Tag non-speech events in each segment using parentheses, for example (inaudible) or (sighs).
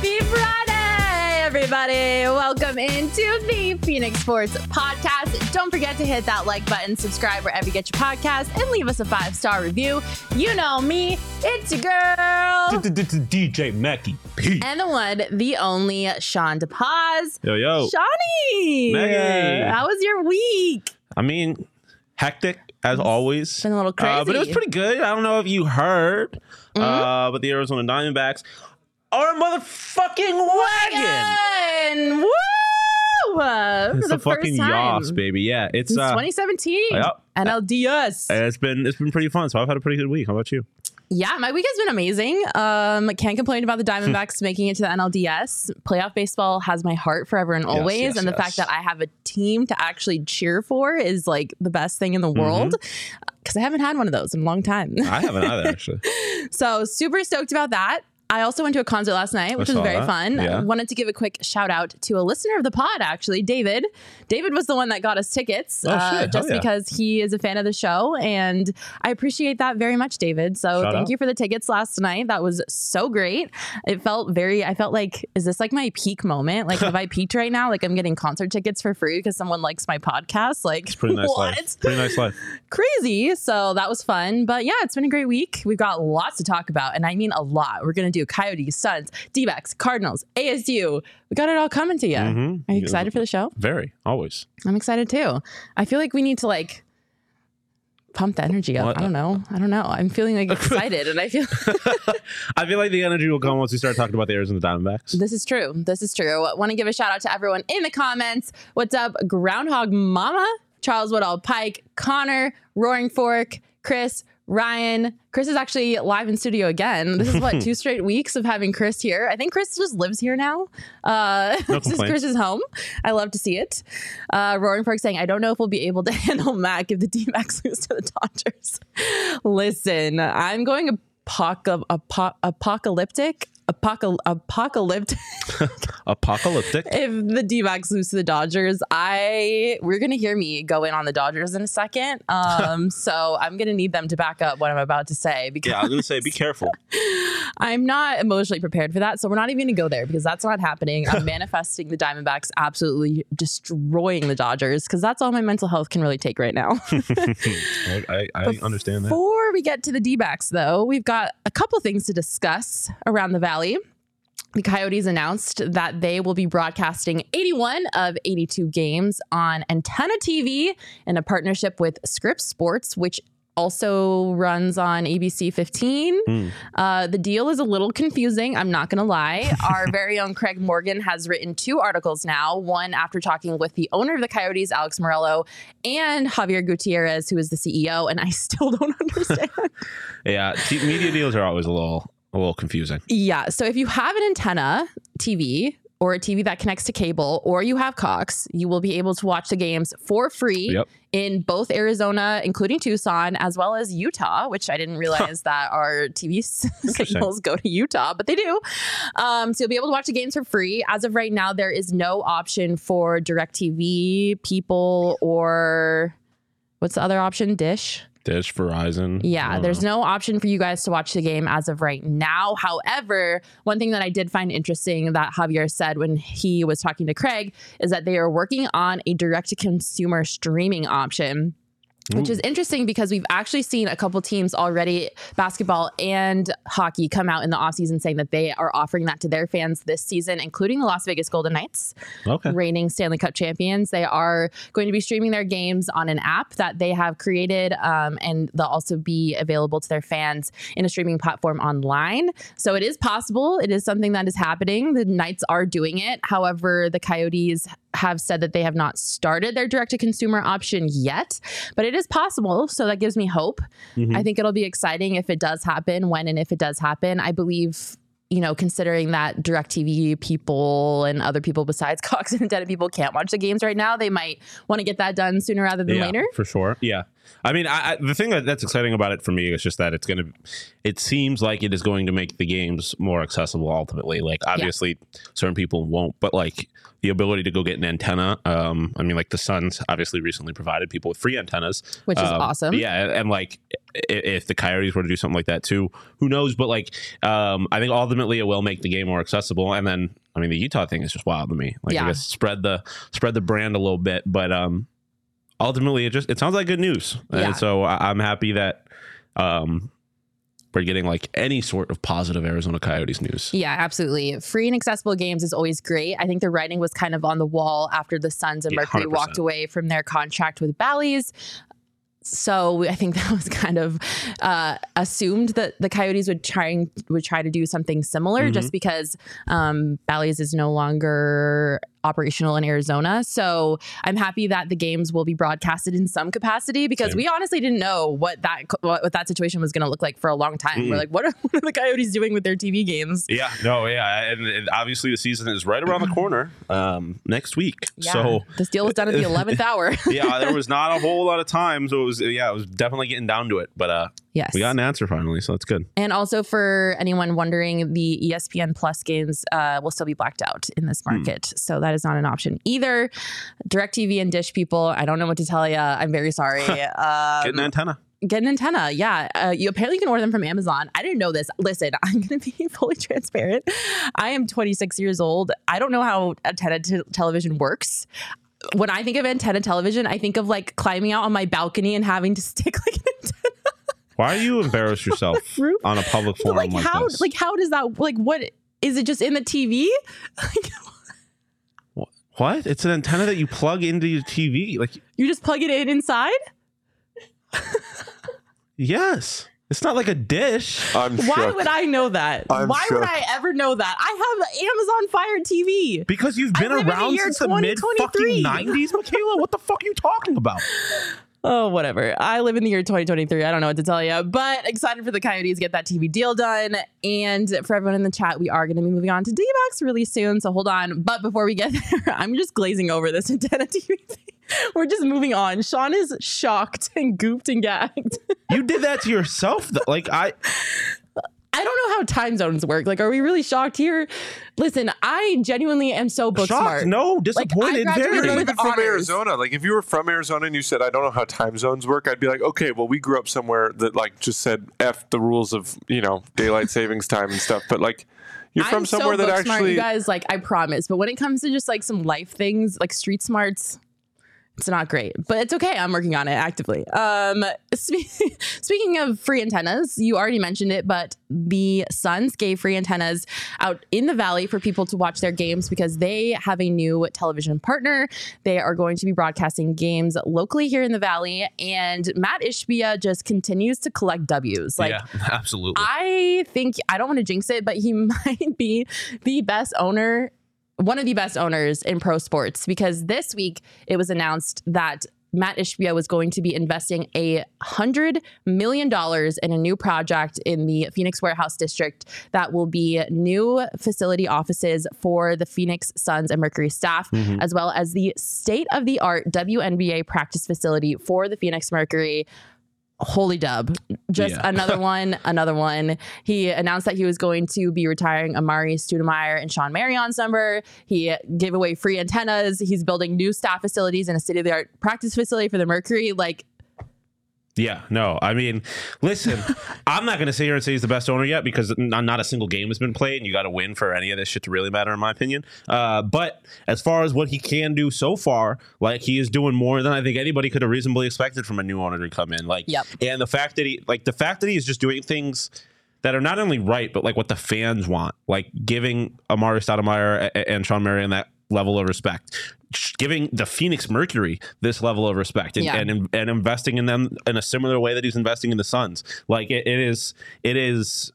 Happy Friday, everybody. Welcome into the Phoenix Sports Podcast. Don't forget to hit that like button, subscribe wherever you get your podcast, and leave us a five star review. You know me, it's your girl. DJ Mackie P. And the one, the only Sean DePaz. Yo, yo. Shawnee, Maggie. how was your week? I mean, hectic as always. been a little Uh, but it was pretty good. I don't know if you heard, Mm-hmm. uh, but the Arizona Diamondbacks are a motherfucking wagon. Wagon. Woo! Uh, It's for the the fucking first time. Yas, baby. Yeah, it's uh, 2017. Yep. NLDS. it's been it's been pretty fun. So I've had a pretty good week. How about you? Yeah, my week has been amazing. Um, can't complain about the Diamondbacks (laughs) making it to the NLDS. Playoff baseball has my heart forever and always, yes, and the yes. fact that I have a team to actually cheer for is like the best thing in Mm-hmm. the world. Because I haven't had one of those in a long time. I haven't either actually. (laughs) So super stoked about that. I also went to a concert last night, which was very that. fun. Yeah. Wanted to give a quick shout out to a listener of the pod, actually, David. David was the one that got us tickets, Oh, uh, just yeah. because he is a fan of the show, and I appreciate that very much, David. So Shout thank out. you for the tickets last night. That was so great. It felt very. I felt like, is this like my peak moment? Like, have I (laughs) peaked right now? Like, I'm getting concert tickets for free because someone likes my podcast. Like, It's pretty nice what? life. Pretty nice life. (laughs) crazy. So that was fun. But yeah, it's been a great week. We've got lots to talk about. And I mean a lot. We're going to do Coyotes, Suns, D backs, Cardinals, ASU. We got it all coming to you. Mhm. Are you excited for the show? Very always. I'm excited too. I feel like we need to like pump the energy up. What? I don't know. I don't know. I'm feeling like (laughs) excited and I feel (laughs) I feel like the energy will come once we start talking about the Arizona Diamondbacks. this is true. This is true. Want to give a shout out to everyone in the comments. What's up, Groundhog Mama, Charles Woodall Pike, Connor, Roaring Fork, Chris, Ryan. Chris is actually live in studio again. This is what (laughs) two straight weeks of having Chris here. I think Chris just lives here now. Uh, No (laughs) this is. Chris's home. I love to see it. Uh, Roaring Fork saying, "I don't know if we'll be able to (laughs) handle Mac if the D-backs lose to the Dodgers." Listen, I'm going apoca- apo- apocalyptic. Apocal- apocalyptic (laughs) Apocalyptic. if the D-backs lose to the Dodgers, I we're gonna hear me go in on the Dodgers in a second. (laughs) Um, so I'm gonna need them to back up what I'm about to say because Yeah, I was gonna say, be careful. (laughs) I'm not emotionally prepared for that. So we're not even gonna go there because that's not happening. I'm manifesting the Diamondbacks absolutely destroying the Dodgers because that's all my mental health can really take right now. I, I, I understand that. Before we get to the D backs, though, we've got a couple things to discuss around the Valley. The Coyotes announced that they will be broadcasting 81 of 82 games on Antenna TV in a partnership with Scripps Sports, which also runs on ABC 15. Hmm. Uh, the deal is a little confusing. I'm not going to lie. (laughs) Our very own Craig Morgan has written two articles now. One after talking with the owner of the Coyotes, Alex Meruelo, and Javier Gutierrez, who is the CEO. And I (laughs) still don't understand. (laughs) Yeah, media deals are always a little a little confusing. yeah. So if you have an antenna TV, or a TV that connects to cable, or you have Cox, you will be able to watch the games for free Yep. in both Arizona, including Tucson, as well as Utah, which I didn't realize that our TV (laughs) signals go to Utah, but they do. Um, so you'll be able to watch the games for free. As of right now, there is no option for DirecTV, people, or what's the other option? Dish. Dish, Verizon. Yeah, there's no option for you guys to watch the game as of right now. However, one thing that I did find interesting that Javier said when he was talking to Craig is that they are working on a direct to consumer streaming option. Which is interesting because we've actually seen a couple teams already, basketball and hockey, come out in the offseason saying that they are offering that to their fans this season, including the Las Vegas Golden Knights Okay. reigning Stanley Cup champions. They are going to be streaming their games on an app that they have created, um, and they'll also be available to their fans in a streaming platform online. So it is possible. It is something that is happening. The Knights are doing it. However, the Coyotes have said that they have not started their direct to consumer option yet, but it is possible. So that gives me hope. Mhm. I think it'll be exciting if it does happen, when and if it does happen. I believe you know, considering that DirecTV people and other people besides (laughs) Cox and Indebted people can't watch the games right now, they might want to get that done sooner rather than yeah, later. for sure. Yeah. I mean, I, I, the thing that, that's exciting about it for me is just that it's going to. It seems like it is going to make the games more accessible. Ultimately, like obviously, certain people won't, but like the ability to go get an antenna. Um, I mean, like the Suns obviously recently provided people with free antennas, which is Um, awesome. Yeah, and, and, like if the Coyotes were to do something like that too, who knows? But like, um, I think ultimately it will make the game more accessible. And then, I mean, the Utah thing is just wild to me. Like, Yeah. I guess spread the spread the brand a little bit, but um, ultimately it just it sounds like good news, Yeah. and so I, I'm happy that um, we're getting like any sort of positive Arizona Coyotes news. Yeah, absolutely. Free and accessible games is always great. I think the writing was kind of on the wall after the Suns and Mercury 100%. walked away from their contract with Bally's. So I think (laughs) that was kind of uh, assumed that the Coyotes would try would try to do something similar, Mm-hmm. just because um, Bally's is no longer operational in Arizona. So I'm happy that the games will be broadcasted in some capacity because Same. we honestly didn't know what that what, what that situation was going to look like for a long time. Mm-mm. We're like, what are, (laughs) what are the Coyotes doing with their TV games? Yeah, no, yeah, and, and obviously the season is right around the (clears throat) corner um, next week. Yeah. So this deal was done at the (laughs) 11th hour. (laughs) yeah, there was not a whole lot of time, so it was yeah, it was definitely getting down to it. But uh, yes. we got an answer finally, so that's good. and also for anyone wondering, the ESPN Plus games uh, will still be blacked out in this Hmm. market. So that is not an option either. DirecTV and Dish people, I don't know what to tell you. I'm very sorry. (laughs) um, Get an antenna. get an antenna. Yeah. Uh, you apparently can order them from Amazon. I didn't know this. Listen, (laughs) I'm going to be (laughs) fully transparent. I am 26 years old. I don't know how antenna t- television works. When I think of antenna television, I think of like climbing out on my balcony and having to stick like an antenna Why are you embarrass yourself (laughs) on a public forum like like, how this? like how does that like what is it just in the TV? Like, (laughs) what? It's an antenna that you plug into your TV. Like you just plug it in inside? yes, it's not like a dish. I'm Why shook. would I know that? I'm Why would. I ever know that? I have Amazon Fire TV. Because you've been live in the around year since the mid fucking nineties, Michaela. What the fuck are you talking about? (laughs) Oh, whatever. I live in the year 2023. I don't know what to tell you, but excited for the Coyotes to get that TV deal done. And for everyone in the chat, we are going to be moving on to D-backs really soon. So hold on. But before we get (laughs) there, I'm just glazing over this (laughs) antenna TV thing. We're just moving on. Sean is shocked and gooped and gagged. You did that to yourself. Though. Like I, I don't know how time zones work. Like, are we really shocked here? Listen, I genuinely am so book shocked. smart. No, disappointed. graduated You're very. not with even from honors. Arizona. Like if you were from Arizona and you said, "I don't know how time zones work," I'd be like, "Okay, well, we grew up somewhere that like just said f the rules of you know daylight savings time and stuff." But like, you're from I'm somewhere so that book smart, actually you guys like I promise. But when it comes to just like some life things, like street smarts, it's not great. But it's okay. I'm working on it actively. Um, spe- (laughs) speaking of free antennas, you already mentioned it, but the Suns gave free antennas out in the valley for people to watch their games because they have a new television partner. They are going to be broadcasting games locally here in the valley, and Mat Ishbia just continues to collect W's. Like yeah, (laughs) absolutely. I think I don't want to jinx it, but he (laughs) might be the best owner, one of the best owners in pro sports because this week it was announced that Mat Ishbia was going to be investing a hundred million dollars in a new project in the Phoenix Warehouse District that will be new facility offices for the Phoenix Suns and Mercury staff, Mhm. as well as the state of the art WNBA practice facility for the Phoenix Mercury. Holy dub. Just Yeah. (laughs) another one, another one. He announced that he was going to be retiring Amar'e Stoudemire and Shawn Marion's number. He gave away free antennas. He's building new staff facilities and a state of the art practice facility for the Mercury. Like, Yeah, no. I mean, listen, (laughs) I'm not going to sit here and say he's the best owner yet because n- not a single game has been played, and you got to win for any of this shit to really matter, in my opinion. Uh, but as far as what he can do so far, like he is doing more than I think anybody could have reasonably expected from a new owner to come in. Like, Yep. and the fact that he, like, the fact that he is just doing things that are not only right, but like what the fans want, like giving Amar'e Stoudemire and Shawn Marion that level of respect, giving the Phoenix Mercury this level of respect, and Yeah. and, and investing in them in a similar way that he's investing in the Suns. Like it, it is, it is,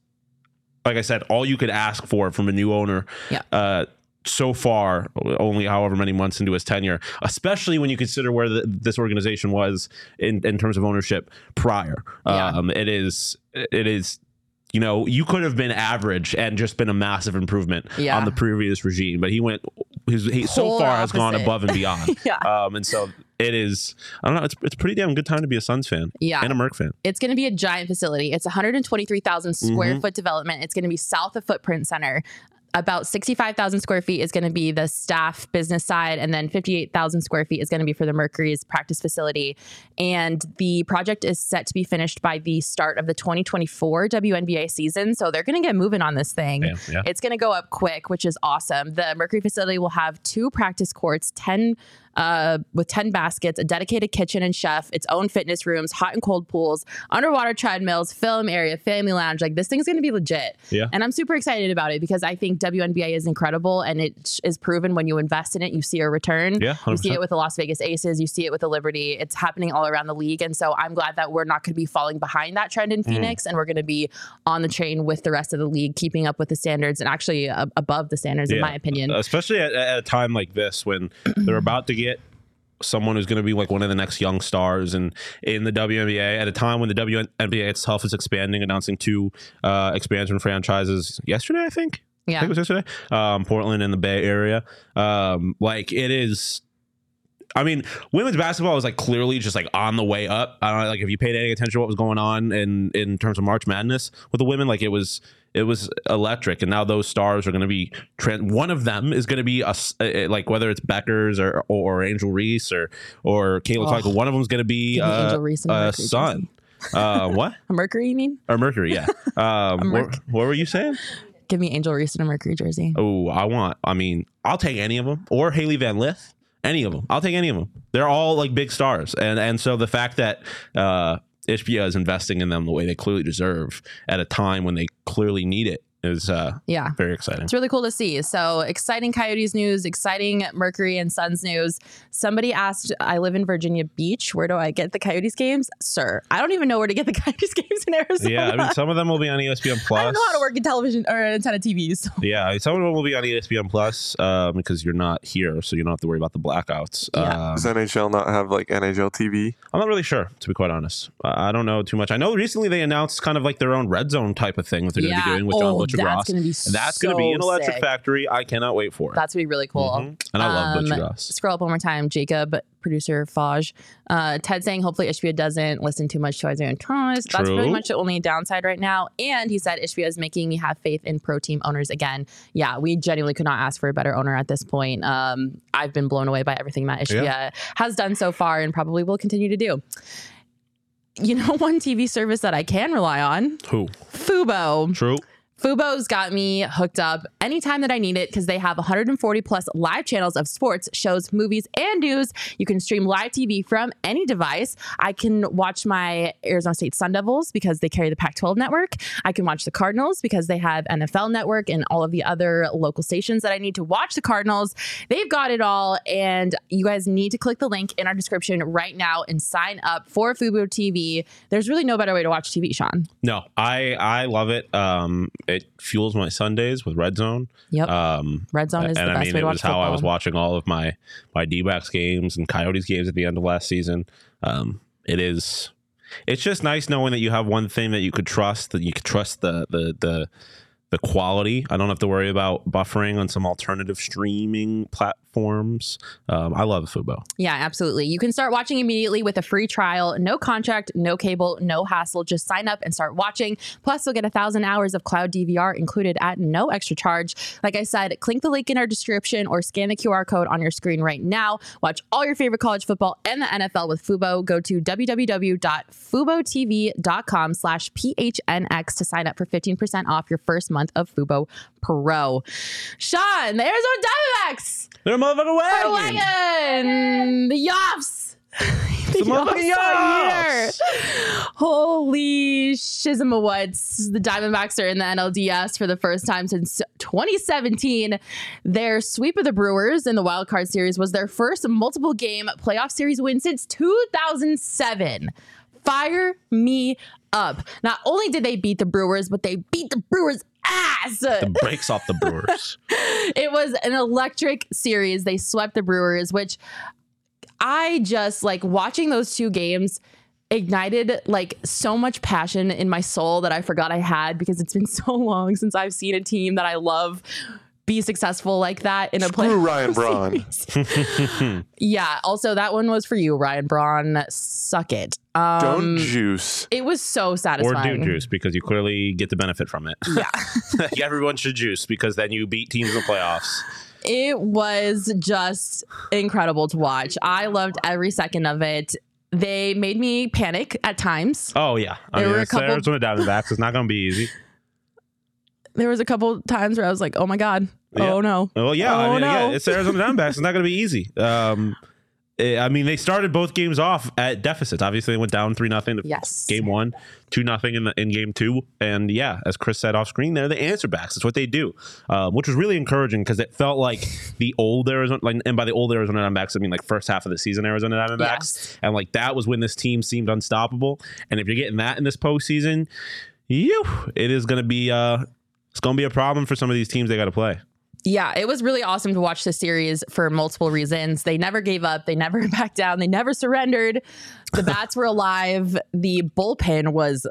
like I said, all you could ask for from a new owner. Yeah. Uh, so far, only however many months into his tenure, especially when you consider where the, this organization was in, in terms of ownership prior. Yeah. Um, it is, it is, you know, you could have been average and just been a massive improvement Yeah. on the previous regime, but he went, his, he so far has gone above and (laughs) beyond. yeah. Um, and so it is. I don't know. It's it's pretty damn good time to be a Suns fan. Yeah. and a Merc fan. It's going to be a giant facility. It's 123,000 square Mhm. foot development. It's going to be south of Footprint Center. About 65,000 square feet is going to be the staff business side, and then 58,000 square feet is going to be for the Mercury's practice facility. And the project is set to be finished by the start of the 2024 WNBA season. So they're going to get moving on this thing. Damn, yeah. It's going to go up quick, which is awesome. The Mercury facility will have two practice courts, 10 uh, with 10 baskets, a dedicated kitchen and chef, its own fitness rooms, hot and cold pools, underwater treadmills, film area, family lounge. Like this thing's going to be legit. Yeah. And I'm super excited about it because I think WNBA is incredible and it is proven when you invest in it, you see a return. Yeah, You see it with the Las Vegas Aces, you see it with the Liberty. It's happening all around the league. And so I'm glad that we're not going to be falling behind that trend in Mm. Phoenix and we're going to be on the train with the rest of the league, keeping up with the standards and actually uh, above the standards, in my opinion. especially at, at a time like this when they're (clears throat) about to get someone who's going to be like one of the next young stars and in the WNBA at a time when the WNBA itself is expanding, announcing two uh, expansion franchises yesterday, I think. I yeah. think it was yesterday. Um, Portland and the Bay Area. Um, like it is. I mean, women's basketball is like clearly just like on the way up. I don't know, like if you paid any attention to what was going on in in terms of March Madness with the women, like it was it was electric. And now those stars are going to be trend. One of them is going to be a, uh, like whether it's Bueckers or or Angel Reese or or Kayla Oh. Clark. One of them is going to be uh, Angel Reese and a a Mercury son. Uh, what (laughs) A Mercury, you mean? or Mercury? Yeah. (laughs) Um, Merc- what, what were you saying? Give me Angel Reese and a Mercury jersey. Oh, I want. I mean, I'll take any of them, or Hailey Van Lith, any of them. I'll take any of them. They're all like big stars, and and so the fact that uh, Ishbia is investing in them the way they clearly deserve at a time when they clearly need it is uh, Yeah. very exciting. It's really cool to see. So exciting Coyotes news, exciting Mercury and Suns news. Somebody asked, I live in Virginia Beach. Where do I get the Coyotes games? Sir, I don't even know where to get the (laughs) Coyotes games in Arizona. Yeah, I mean, some of them will be on ESPN Plus. (laughs) I don't know how to work in television or antenna TVs. So. Yeah, some of them will be on ESPN Plus um, because you're not here, so you don't have to worry about the blackouts. Yeah. Um, Does NHL not have like NHL TV? I'm not really sure, to be quite honest. I I don't know too much. I know recently they announced kind of like their own red zone type of thing that they're going to be doing with John oh, Butcher that's going to be And that's going to be so an electric sick. factory. I cannot wait for it. That's going to be really cool. Mhm. And I love Butcher Um, Gross. Scroll up one more time, Jacob, producer Faj. Uh, Ted saying hopefully Ishbia doesn't listen too much to Isiah and Thomas. That's pretty much the only downside right now. And he said Ishbia is making me have faith in pro team owners again. Yeah, we genuinely could not ask for a better owner at this point. Um, I've been blown away by everything that Ishbia has done so far and probably will continue to do. You know, (laughs) one TV service that I can rely on, Who? Fubo. True. Fubo's got me hooked up anytime that I need it because they have 140 plus live channels of sports, shows, movies, and news. You can stream live TV from any device. I can watch my Arizona State Sun Devils because they carry the Pac 12 network. I can watch the Cardinals because they have NFL network and all of the other local stations that I need to watch the Cardinals. They've got it all. And you guys need to click the link in our description right now and sign up for Fubo TV. There's really no better way to watch TV, Sean. No, I I love it. Um, fuels my Sundays with Red Zone. Yep. Um, Red Zone is and the I best mean, way to watch it was how I was watching all of my my D-backs games and Coyotes games at the end of last season. Um, it is. It's just nice knowing that you have one thing that you could trust. That you could trust the the the the quality. I don't have to worry about buffering on some alternative streaming platforms. Um, I love Fubo. Yeah, absolutely. You can start watching immediately with a free trial, no contract, no cable, no hassle. Just sign up and start watching. Plus, you'll get a thousand hours of cloud DVR included at no extra charge. Like I said, click the link in our description or scan the QR code on your screen right now. Watch all your favorite college football and the NFL with Fubo. Go to www.fubotv.com slash PHNX to sign up for 15% off your first month of Fubo Pro. Sean, the Arizona Diamondbacks They're motherfucking the wagon. wagon, the Yoffs. (laughs) the motherfucking Yoffs are here. Yoffs. Holy shizamawats. The Diamondbacks are in the NLDS for the first time since 2017. Their sweep of the Brewers in the Wild Card Series was their first multiple game playoff series win since 2007. Fire me up. Not only did they beat the Brewers, but they beat the Brewers ass. The breaks off the Brewers. (laughs) it was an electric series. They swept the Brewers, which I just like watching those two games ignited like so much passion in my soul that I forgot I had because it's been (laughs) so long since I've seen a team that I love be successful like that in a Screw playoff Ryan (laughs) Braun. (laughs) yeah. Also, that one was for you, Ryan Braun. Suck it. Um, Don't juice. it was so satisfying. or do juice because you clearly get the benefit from it. Yeah. (laughs) Everyone should juice because then you beat teams in the playoffs. It was just incredible to watch. I loved every second of it. They made me panic at times. Oh yeah, I There mean, were a it's couple- Arizona Diamondbacks. It's not going to be easy. There was a couple times where I was like, "Oh my god, Yeah. oh no." Well, yeah, I Oh, mean, no. yeah, it's Arizona Diamondbacks. It's not going to be easy. Um, eh, I mean, they started both games off at deficits. Obviously, they went down three nothing. Yes. Game one, two nothing in the in game two, and yeah, as Chris said off screen, they're the answer backs. That's what they do, um, which was really encouraging because it felt like the old Arizona, like, and by the old Arizona Diamondbacks, I mean like first half of the season Arizona Diamondbacks, Yes. and like that was when this team seemed unstoppable. And if you're getting that in this postseason, you, it is going to be uh, it's going to be a problem for some of these teams they got to play. Yeah, it was really awesome to watch the series for multiple reasons. They never gave up, they never (laughs) backed down, they never surrendered. The (laughs) bats were alive. The bullpen was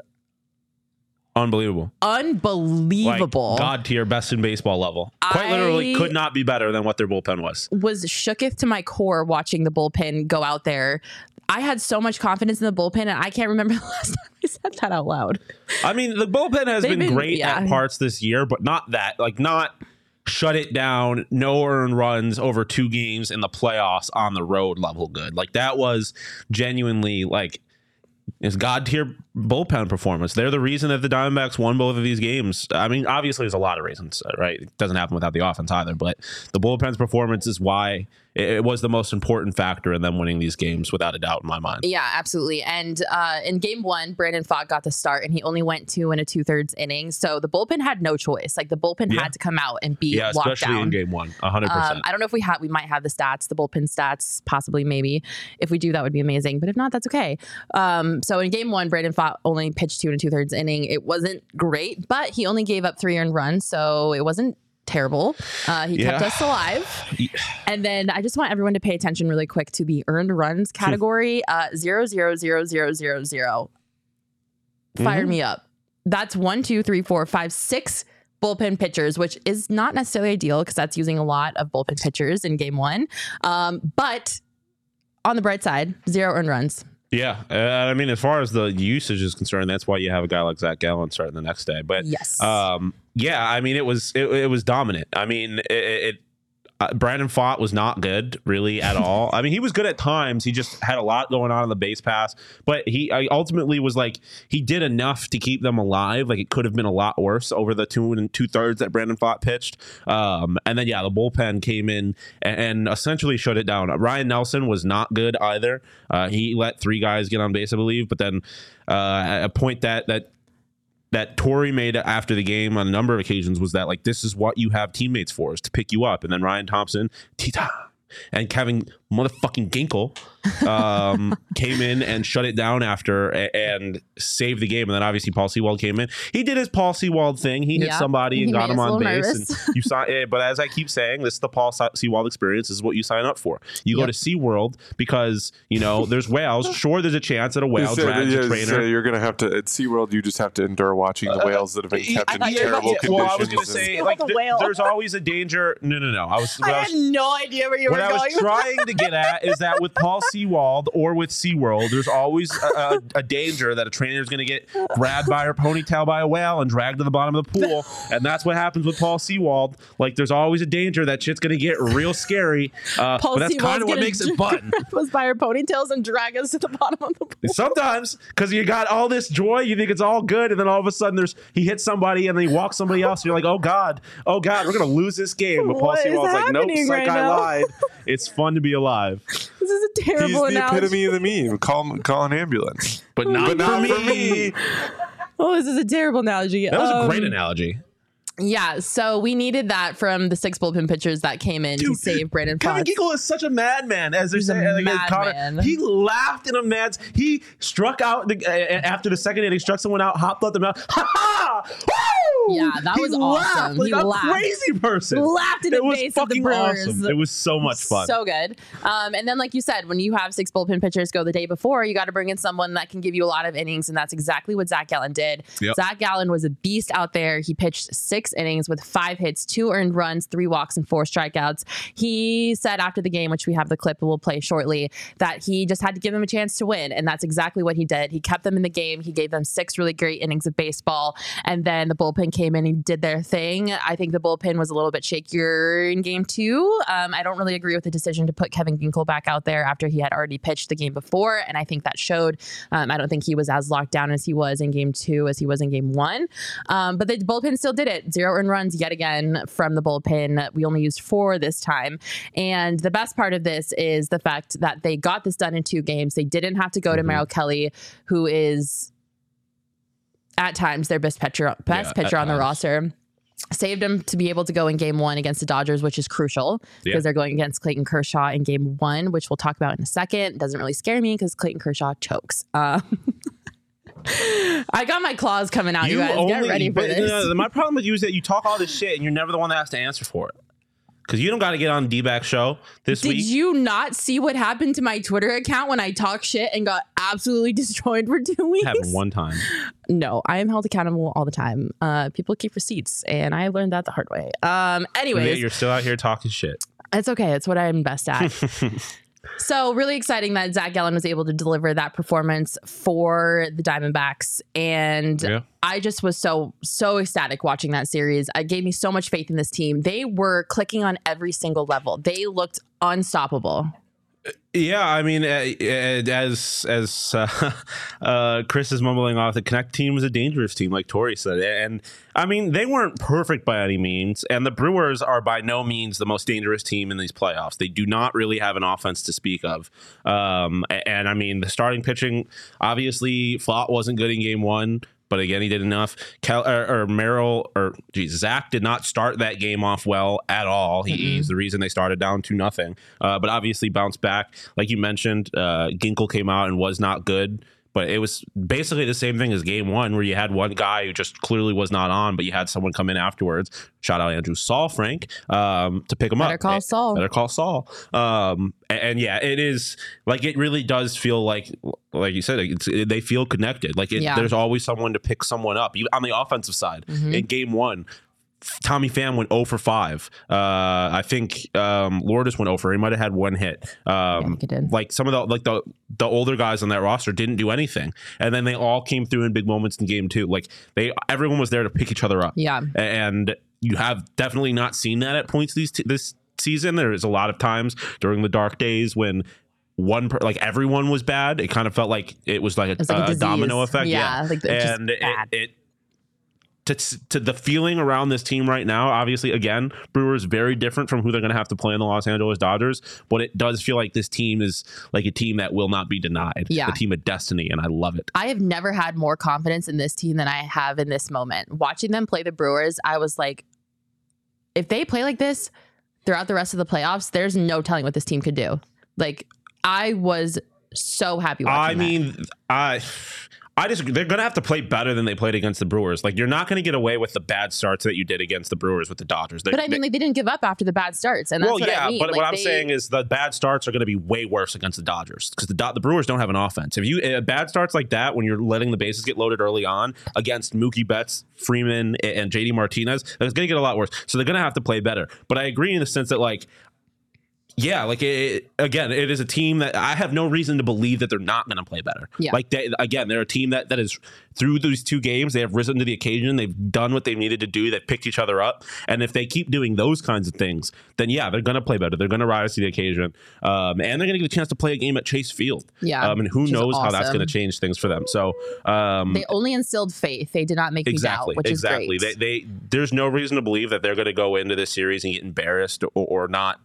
Unbelievable. unbelievable. Like God tier, best in baseball level. Quite literally, could not be better than what their bullpen was. was shooketh to my core watching the bullpen go out there. I had so much confidence in the bullpen, and I can't remember (laughs) the last time I said that out loud. I mean, the bullpen has been, been- great yeah. at parts this year, but not that. Like, not shut it down, no earned runs over two games in the playoffs on the road level good. Like, that was genuinely like. Is god tier bullpen performance. They're the reason that the Diamondbacks won both of these games. I mean, obviously, there's a lot of reasons, uh, right? It doesn't happen without the offense either, but the bullpen's performance is why it, was the most important factor in them winning these games, without a doubt, in my mind. Yeah, absolutely. And uh, in game one, Brandon Pfaadt got the start, and he only went two and a two thirds innings. So the bullpen had no choice. Like the bullpen Yeah. had to come out and be Yeah, especially down. in game one, 100%. Um, I don't know if we have, we might have the stats, the bullpen stats, possibly, maybe. If we do, that would be amazing. But if not, that's okay. Um, so in game one, Brandon Only pitched two and two thirds inning. It wasn't great, but he only gave up three earned runs, so it wasn't terrible. Uh, he kept us alive. (sighs) (sighs) And then I just want everyone to pay attention really quick to the earned runs Hmm. category. Uh, zero zero zero zero zero zero. Fire Mhm. me up. That's one, two, three, four, five, six bullpen pitchers, which is not necessarily ideal because that's using a lot of bullpen pitchers in game one. Um, but on the bright side, zero earned runs. Yeah, uh, I mean, as far as the usage is concerned, that's why you have a guy like Zach Gallen starting the next day. But Yes. um, yeah, I mean, it was it, it was dominant. I mean, it, it uh, Brandon Pfaadt was not good really at (laughs) all. I mean, he was good at times. He just had a lot going on in the base pass, but he I ultimately was like he did enough to keep them alive. Like it could have been a lot worse over the two and two thirds that Brandon Pfaadt pitched. Um, and then yeah, the bullpen came in and, and essentially shut it down. Ryan Nelson was not good either. Uh, he let three guys get on base, I believe, but then uh, at a point that that that Torey made after the game on a number of occasions was that like this is what you have teammates for is to pick you up, and then Ryan Thompson, and Kevin motherfucking Ginkel um, (laughs) came in and shut it down after a- and saved the game, and then obviously Paul Sewald came in. He did his Paul Sewald thing. He hit Yeah. somebody and He got made him us a on little base, nervous. and you saw. eh, But as I keep saying, this is the Paul Se- Sewald experience. This is what you sign up for. You Yep. go to SeaWorld because you know there's whales. (laughs) Sure, there's a chance that a You whale said- drags yeah, a you trainer. said you're gonna have to at SeaWorld. You just have to endure watching the whales that have been kept I in thought you were about terrible to- conditions. Well, I was going to and- say, Still like, the th- whale. there's always a danger. No, no, no. I was, what I was, no idea where you what I was trying to (laughs) get at is that with Paul Sewald or with SeaWorld, there's always a, a, a danger that a trainer is going to get grabbed by her ponytail by a whale and dragged to the bottom of the pool. And that's what happens with Paul Sewald. Like, there's always a danger that shit's going to get real scary. Uh, Paul but that's kind of what makes it fun. (laughs) was by her ponytails and drag us to the bottom of the pool. Sometimes, because you got all this joy, you think it's all good, and then all of a sudden, there's he hits somebody and then he walks somebody else. And you're like, oh god, oh god, we're gonna lose this game. But Paul What is Sewald's like, nope, right I lied. (laughs) It's fun to be alive, This is a terrible He's terrible the analogy. epitome of the meme. Call call an ambulance. but not, But not for for me. me. Oh, this is a terrible analogy. That was a great Um, analogy. Yeah, so we needed that from the six bullpen pitchers that came in to save Brandon Kevin Potts. Ginkel is such a madman, as they're He's saying. like, Connor- he laughed in a mad. He struck out the, uh, after the second inning, struck someone out, hopped up the mound. Ha ha! Yeah, that He was laughed awesome. Like He a laughed. crazy person. Laughed in the it was face of the Brewers. awesome. It was so much fun. So good. Um, and then, like you said, when you have six bullpen pitchers go the day before, you got to bring in someone that can give you a lot of innings, and that's exactly what Zach Gallen did. Yep. Zach Gallen was a beast out there. He pitched six innings with five hits, two earned runs, three walks, and four strikeouts. He said after the game, which we have the clip we'll play shortly, that he just had to give them a chance to win, and that's exactly what he did. He kept them in the game. He gave them six really great innings of baseball, and then the bullpen came in and did their thing. I think the bullpen was a little bit shakier in game two. Um, I don't really agree with the decision to put Kevin Ginkel back out there after he had already pitched the game before, and I think that showed. Um, I don't think he was as locked down as he was in game two as he was in game one, um, but the bullpen still did it. Zero earned runs yet again from the bullpen. We only used four this time, and the best part of this is the fact that they got this done in two games. They didn't have to go to Mhm. Merrill Kelly, who is at times their best pitcher best Yeah, pitcher on the times. roster. Saved him to be able to go in game one against the Dodgers, which is crucial because Yeah. they're going against Clayton Kershaw in game one, which we'll talk about in a second. Doesn't really scare me because Clayton Kershaw chokes. Um, (laughs) (laughs) I got my claws coming out. You, guys, get ready for but, this. uh, my problem with you is that you talk all this shit and you're never the one that has to answer for it. Because you don't got to get on D-back show this Did week. Did you not see what happened to my Twitter account when I talked shit and got absolutely (laughs) destroyed for two weeks? happened one time. No, I am held accountable all the time. Uh, people keep receipts, and I learned that the hard way. Um, anyways, you're still out here talking shit. It's okay. It's what I'm best at. (laughs) so really exciting that Zach Gallen was able to deliver that performance for the Diamondbacks, and Yeah. I just was so so ecstatic watching that series. It gave me so much faith in this team. They were clicking on every single level. They looked unstoppable. Yeah, I mean, uh, uh, as as (laughs) uh, uh, Chris is mumbling off, the Connect team was a dangerous team, like Torey said, and I mean they weren't perfect by any means, and the Brewers are by no means the most dangerous team in these playoffs. They do not really have an offense to speak of, um, a- and, I mean the starting pitching obviously Pfaadt wasn't good in Game One. But again, he did enough. Cal, or, or Merrill or geez, Zach did not start that game off well at all. He, he's the reason they started down to nothing. Uh, but obviously bounced back, like you mentioned. Uh, Ginkel came out and was not good. But it was basically the same thing as game one, where you had one guy who just clearly was not on, but you had someone come in afterwards. Shout out Andrew Saalfrank um, to pick him up. Better up. call Saul. Better call Saul. Um, and, and yeah, it is like it really does feel like, like you said, it's, they feel connected. Like it, Yeah. there's always someone to pick someone up. On the offensive side, Mhm. in game one, Tommy Pham went 0 for 5. Uh, I think um, Lourdes went 0 for. He might have had one hit. Um, did. like some of the like the the older guys on that roster didn't do anything, and then they all came through in big moments in game two. Like they, everyone was there to pick each other up, Yeah. and you have definitely not seen that at points these t- this season. There is a lot of times during the dark days when one per, like everyone was bad. It kind of felt like it was like a, It's like a a domino effect. Yeah, like, it's just and it, it to, to the feeling around this team right now, obviously, again, Brewers very different from who they're going to have to play in the Los Angeles Dodgers, but it does feel like this team is like a team that will not be denied. Yeah. The team of destiny, and I love it. I have never had more confidence in this team than I have in this moment. Watching them play the Brewers, I was like, if they play like this throughout the rest of the playoffs, there's no telling what this team could do. Like, I was so happy watching I that. mean, I. I just they're gonna have to play better than they played against the Brewers. Like you're not gonna get away with the bad starts that you did against the Brewers with the Dodgers. They- But I mean, they- like they didn't give up after the bad starts, and that's well, yeah, I mean. but Like, what I'm they- saying is the bad starts are going to be way worse against the Dodgers because the the Brewers don't have an offense. If you uh, bad starts like that when you're letting the bases get loaded early on against Mookie Betts, Freeman, a- and JD Martinez, going to get a lot worse. So they're going to have to play better. But I agree in the sense that like. Yeah, like it, again, it is a team that I have no reason to believe that they're not going to play better. Yeah. Like they, again, they're a team that that is through these two games, they have risen to the occasion. They've done what they needed to do. They've picked each other up, and if they keep doing those kinds of things, then yeah, they're going to play better. They're going to rise to the occasion, um, and they're going to get a chance to play a game at Chase Field. Yeah, um, and who knows how that's going to change things for them. So, um, they only instilled faith. They did not make exactly, me doubt, which exactly. is great. They, they there's no reason to believe that they're going to go into this series and get embarrassed or, or not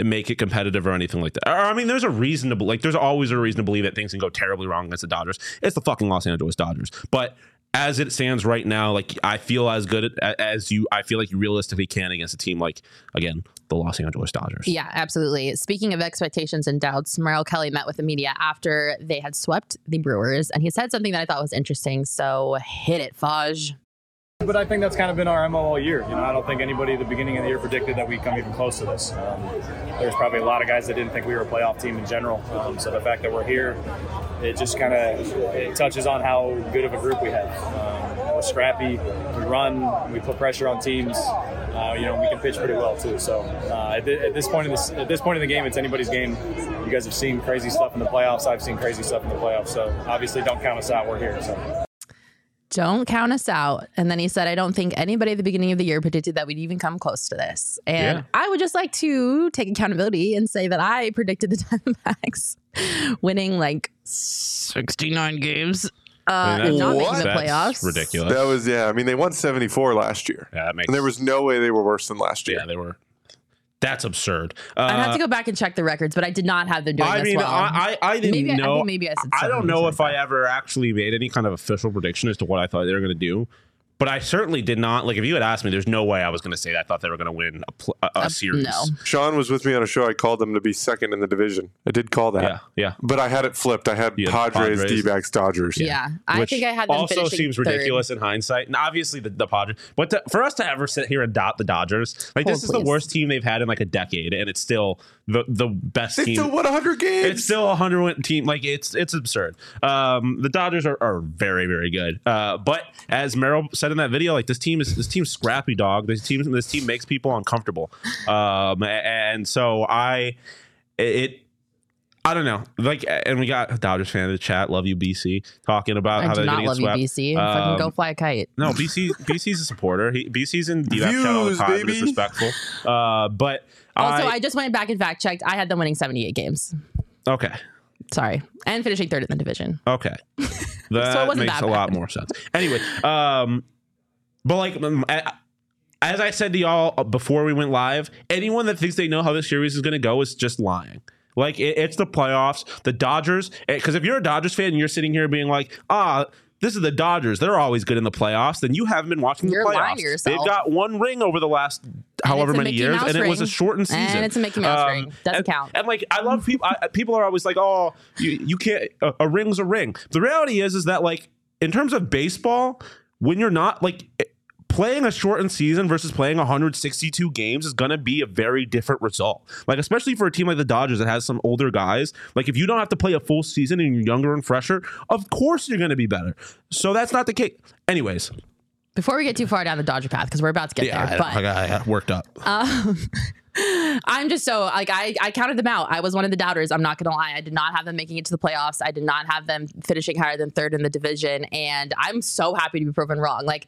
make it competitive or anything like that. Or, I mean, there's a reason to like. There's always a reason to believe that things can go terribly wrong against the Dodgers. It's the fucking Los Angeles Dodgers, but. As it stands right now, like I feel as good as you, I feel like you realistically can against a team like again the Los Angeles Dodgers. Yeah, absolutely. Speaking of expectations and doubts, Merrill Kelly met with the media after they had swept the Brewers, and he said something that I thought was interesting. So hit it, Faj. But I think that's kind of been our MO all year. You know, I don't think anybody at the beginning of the year predicted that we'd come even close to this. Um, there's probably a lot of guys that didn't think we were a playoff team in general. Um, so the fact that we're here, it just kind of it touches on how good of a group we have. Um, we're scrappy, we run, we put pressure on teams. Uh, you know, we can pitch pretty well too. So uh, at, thi- at this point in this at this point in the game, it's anybody's game. You guys have seen crazy stuff in the playoffs. I've seen crazy stuff in the playoffs. So obviously, don't count us out. We're here. So. Don't count us out. And then he said, I don't think anybody at the beginning of the year predicted that we'd even come close to this. And Yeah. I would just like to take accountability and say that I predicted the (laughs) Diamondbacks winning like 69 games uh, I mean, not What? making the That's playoffs. ridiculous. That was yeah. I mean, they won 74 last year, yeah, that makes and there was no way they were worse than last year. yeah, they were. That's absurd. Uh, I'd have to go back and check the records, but I did not have them doing I this mean, well. I, I, I didn't maybe I- I know. think maybe I said I don't know 70, if I ever actually made any kind of official prediction as to what I thought they were going to do. But I certainly did not. Like, if you had asked me, there's no way I was going to say that I thought they were going to win a, pl- a, a series. no. Sean was with me on a show. I called them to be second in the division. I did call that. Yeah, yeah. But I had it flipped. I had had Padres, Padres. D-backs, Dodgers. yeah, I Which think I had them also finishing seems third. ridiculous in hindsight. And obviously the, the Padres, but to, for us to ever sit here and dot the Dodgers, like Oh, this is the worst team they've had in like a decade, and it's still the the best They team. still won 100 games. it's still a hundred win team. Like it's it's absurd. Um, the Dodgers are, are very very good. Uh, but as Merrill said in that video, like this team is this team's scrappy dog. This team this team makes people uncomfortable. Um, and so I it. I don't know. Like, and we got a Dodgers fan in the chat. Love you, BC, talking about I how do they're not going to love get you, swept. BC. Fucking go Um, fly a kite. No, BC BC's a (laughs) supporter. He, BC's in the chat all the Views, time. baby. It's respectful. Uh, but Also, I, I just went back and fact checked. I had them winning 78 games. okay. Sorry. And finishing third in the division. Okay. (laughs) That wasn't makes that a lot more sense. Anyway, um, but like, um, I- as I said to y'all before we went live, anyone that thinks they know how this series is going to go is just lying. Like, it, it's the playoffs. The Dodgers, because if you're a Dodgers fan and you're sitting here being like, ah, this is the Dodgers. They're always good in the playoffs. Then you haven't been watching You're the playoffs. lying to yourself. They've got one ring over the last however many years, Mouse and it was a shortened season. Um, And it's a Mickey Mouse ring. Doesn't and- count. And like, I love people. I, people are always like, "Oh, you, you can't. A, a ring's a ring." The reality is, is that like in terms of baseball, when you're not like playing a shortened season versus playing 162 games is going to be a very different result. Like especially for a team like the Dodgers that has some older guys, like if you don't have to play a full season and you're younger and fresher, of course you're going to be better. So that's not the case. Anyways, Before we get too far down the Dodger path, because we're about to get yeah, there. I, But I got worked up. Um, (laughs) I'm just so like I I counted them out. I was one of the doubters. I'm not gonna lie. I did not have them making it to the playoffs. I did not have them finishing higher than third in the division, and I'm so happy to be proven wrong. Like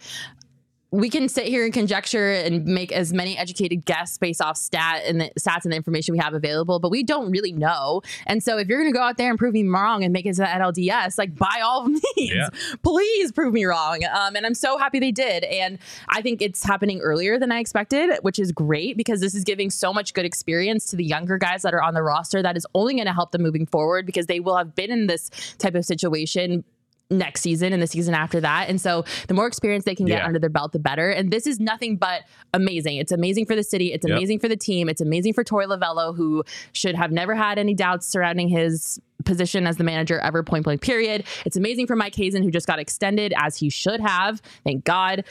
we can sit here and conjecture and make as many educated guesses based off stat and the stats and the information we have available, but we don't really know. And so if you're going to go out there and prove me wrong and make it to the NLDS, like by all (laughs) means, Yeah. please prove me wrong. Um, and I'm so happy they did. And I think it's happening earlier than I expected, which is great because this is giving so much good experience to the younger guys that are on the roster that is only going to help them moving forward because they will have been in this type of situation next season and the season after that. And so the more experience they can get Yeah. under their belt, the better. And this is nothing but amazing. It's amazing for the city. It's Yep. amazing for the team. It's amazing for Torey Lovullo, who should have never had any doubts surrounding his position as the manager ever, point blank period. It's amazing for Mike Hazen, who just got extended as he should have. Thank God.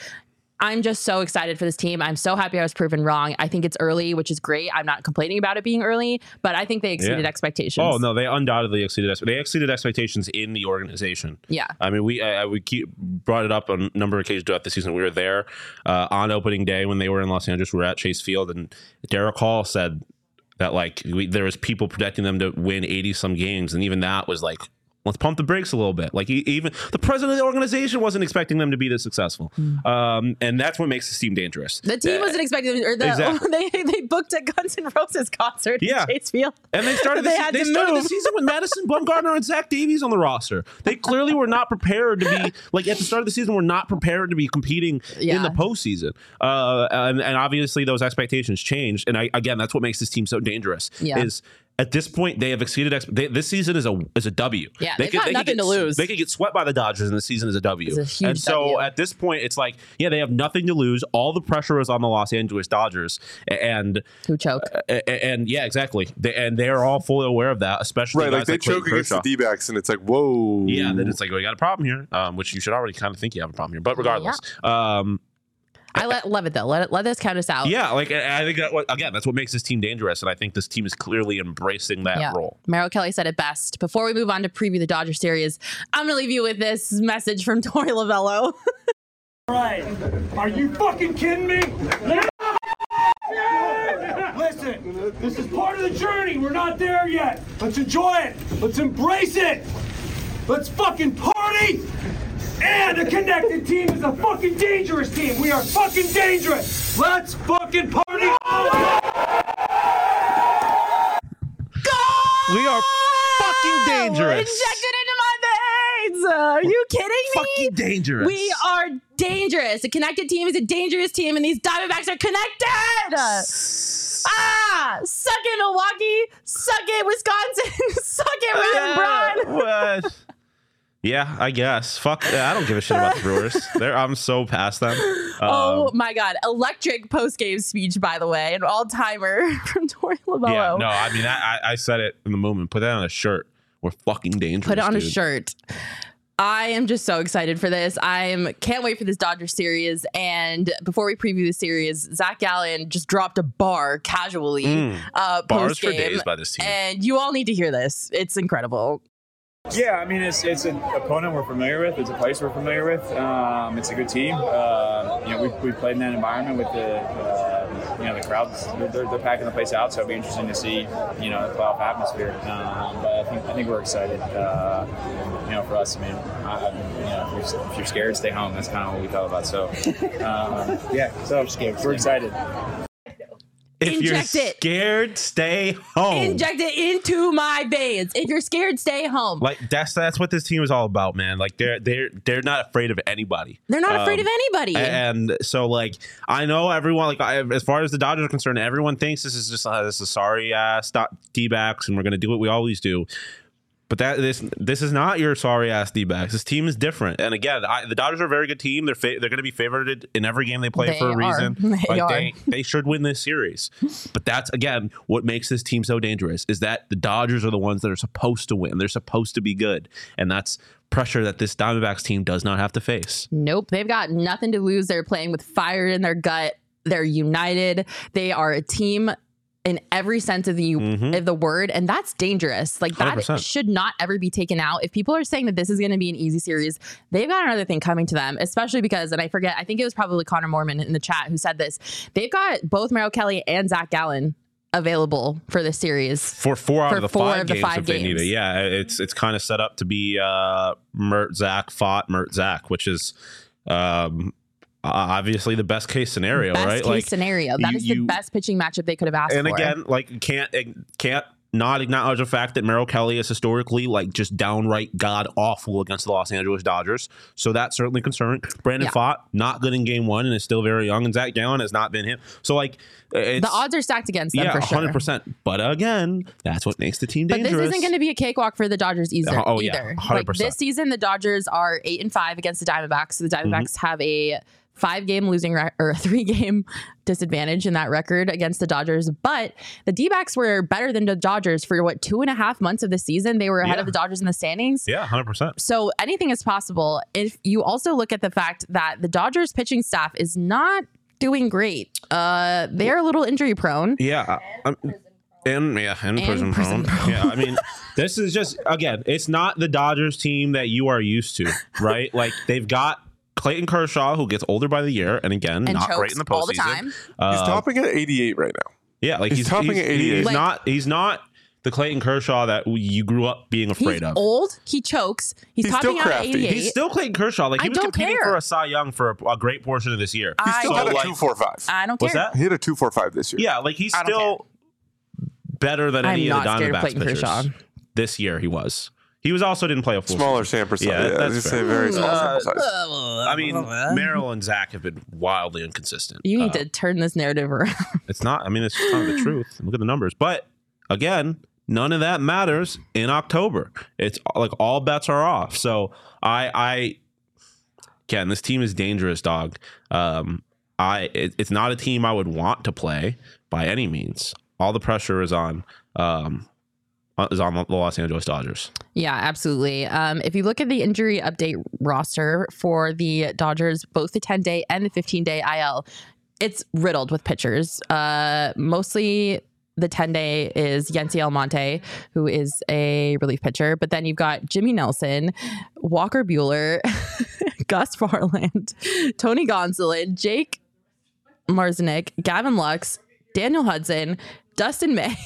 I'm just so excited for this team. I'm so happy I was proven wrong. I think it's early, which is great. I'm not complaining about it being early, but I think they exceeded Yeah. expectations. Oh no, they undoubtedly exceeded ex- they exceeded expectations in the organization. Yeah. I mean, we uh, we keep brought it up on a number of occasions throughout the season. We were there uh, on opening day when they were in Los Angeles. We were at Chase Field, and Derrick Hall said that like we, there was people projecting them to win eighty some games, and even that was like. Let's pump the brakes a little bit. Like even the president of the organization wasn't expecting them to be this successful, um, and that's what makes this team dangerous. The team Uh, wasn't expecting, them, or the, Exactly. (laughs) they they booked a Guns N' Roses concert Yeah. in Chase Field. And they started. (laughs) They the, se- they to started the (laughs) season with Madison Bumgarner and Zach Davies on the roster. They clearly were not prepared to be like at the start of the season. Were not prepared to be competing Yeah. in the postseason. Uh, and, and obviously those expectations changed. And I, again, that's what makes this team so dangerous. Yeah. Is at this point they have exceeded. Exp- they, this season is a is a W. Yeah, they they've got nothing get, to lose. They could get swept by the Dodgers, and the season is a W. It's a huge and so W. at this point, it's like yeah, they have nothing to lose. All the pressure is on the Los Angeles Dodgers, and Who choke? a- a- and yeah, exactly. They, and they are all fully aware of that, especially Right, like they Clayton choke against Kershaw. the D-backs, and it's like, whoa. Yeah, then it's like, well, you got a problem here, um, which you should already kind of think you have a problem here. But regardless, um, I let, love it though. Let let this count us out. Yeah, like I I think that what, again, that's what makes this team dangerous, and I think this team is clearly embracing that Yeah. role. Merrill Kelly said it best. Before we move on to preview the Dodger series, I'm going to leave you with this message from (laughs) Torey Lovullo. Right. Are you fucking kidding me? (laughs) Listen, this is part of the journey. We're not there yet. Let's enjoy it. Let's embrace it. Let's fucking party. And a connected team is a fucking dangerous team. We are fucking dangerous. Let's fucking party. We are fucking dangerous. Injected into my veins. Are you kidding me? Fucking dangerous. We are dangerous. A connected team is a dangerous team, and these Diamondbacks are connected. Ah, suck it, Milwaukee. Suck it, Wisconsin. (laughs) suck it, Ryan Yeah, Braun. Yeah, I guess. Fuck. I don't give a shit about the Brewers. (laughs) They're, I'm so past them. Oh Um, my God. Electric post game speech, by the way, an all timer (laughs) from Torey Lovullo. yeah. No, I mean, I, I said it in the moment. Put that on a shirt. We're fucking dangerous. Put it on a shirt. I am just so excited for this. I'm can't wait for this Dodger series. And before we preview the series, Zach Gallen just dropped a bar casually uh, Mm. Bars post for days by this team. and you all need to hear this. It's incredible. Yeah, I mean it's it's an opponent we're familiar with. It's a place we're familiar with. Um, it's a good team. Uh, you know, we we played in that environment with the uh, you know the crowds. They're, they're, packing the place out, so it'll be interesting to see you know the playoff atmosphere. Um, but I think I think we're excited. Uh, you know, for us, I mean, I, you know, if you're, if you're scared, stay home. That's kind of what we thought about. So um, yeah, so we're excited. If you're Inject it. scared, stay home. Inject it into my veins. If you're scared, stay home. like that's that's what this team is all about, man. Like they're they're they're not afraid of anybody. They're not afraid Um, of anybody. And so, like, I know everyone, like, I, as far as the Dodgers are concerned, everyone thinks this is just uh, this is sorry ass D backs, and we're gonna do what we always do. But that this this is not your sorry ass D backs. This team is different. And again, I, the Dodgers are a very good team. They're fa- they're going to be favored in every game they play They for a are. reason. (laughs) They like are. they they should win this series. But that's again what makes this team so dangerous is that the Dodgers are the ones that are supposed to win. They're supposed to be good, and that's pressure that this Diamondbacks team does not have to face. Nope. They've got nothing to lose. They're playing with fire in their gut. They're united. They are a team in every sense of the Mhm. of the word, and that's dangerous. Like that 100%. should not ever be taken out. If people are saying that this is going to be an easy series, they've got another thing coming to them. Especially because, and I forget, I think it was probably Connor Mormon in the chat who said this. They've got both Merrill Kelly and Zach Gallen available for this series. for four out For of the four five of the games five if they need it. Yeah, it's it's kind of set up to be uh, Mert Zach Pfaadt Mert Zach, which is um, obviously the best case scenario, best right? case like, scenario. That you- is the you- best pitching matchup they could have asked for. and for. again, like can't can't not acknowledge the fact that Merrill Kelly is historically like just downright god awful against the Los Angeles Dodgers. So that's certainly concerning. Brandon Yeah. Pfaadt not good in game one and is still very young, and Zach Gallen has not been him. So like it's, the odds are stacked against them yeah, for sure. hundred percent. But again, that's what makes the team But dangerous. this isn't going to be a cakewalk for the Dodgers either. Oh, yeah, either. 100%. Like this season, the Dodgers are eight and five against the Diamondbacks. So the Mm-hmm. Diamondbacks have a five game losing re- or (laughs) three game disadvantage in that record against the Dodgers. But the D backs were better than the Dodgers for what two and a half months of the season. They were ahead Yeah. of the Dodgers in the standings. Yeah, hundred percent. So anything is possible. If you also look at the fact that the Dodgers pitching staff is not doing great. Uh, they're a little injury prone. Yeah, I'm, and yeah, and, And prison, prison prone. prone. Yeah, I mean, (laughs) this is just again, it's not the Dodgers team that you are used to, right? like they've got Clayton Kershaw, who gets older by the year, and again, And not great in the postseason. all the time. Uh, He's topping at 88 right now. yeah, like he's he's, topping he's, at 88. He's Like- not. He's not the Clayton Kershaw that you grew up being afraid He's of. old. He chokes. He's, He's topping still out at crafty. 88. He's still Clayton Kershaw. Like he I was competing care. for a Cy Young for a, a great portion of this year. He still don't- had a like- 245. I don't care. What's that? He had a 245 this year. Yeah, like he's I don't still better than I'm any of the not scared of Diamondbacks pitchers. Kershaw. This year he was. He was also didn't play a full Smaller season. sample size. Yeah, Yeah, that's fair. say very small Uh, sample size. I mean, Merrill and Zach have been wildly inconsistent. You need Uh, to turn this narrative around. (laughs) It's not. I mean, it's just not the truth. Look at the numbers. But again, none of that matters in October. It's like all bets are off. So I, I, Ken, this team is dangerous, dog. Um, I, it, it's not a team I would want to play by any means. All the pressure is on. Um, uh, is on the Los Angeles Dodgers. Yeah, absolutely. Um, if you look at the injury update roster for the Dodgers, both the 10 day and the 15 day IL, it's riddled with pitchers. Uh, mostly the 10 day is Yency Almonte, who is a relief pitcher. But then you've got Jimmy Nelson, Walker Buehler, (laughs) Gus Varland, Tony Gonsolin, Jake Marisnick, Gavin Lux, Daniel Hudson, Dustin May. (laughs)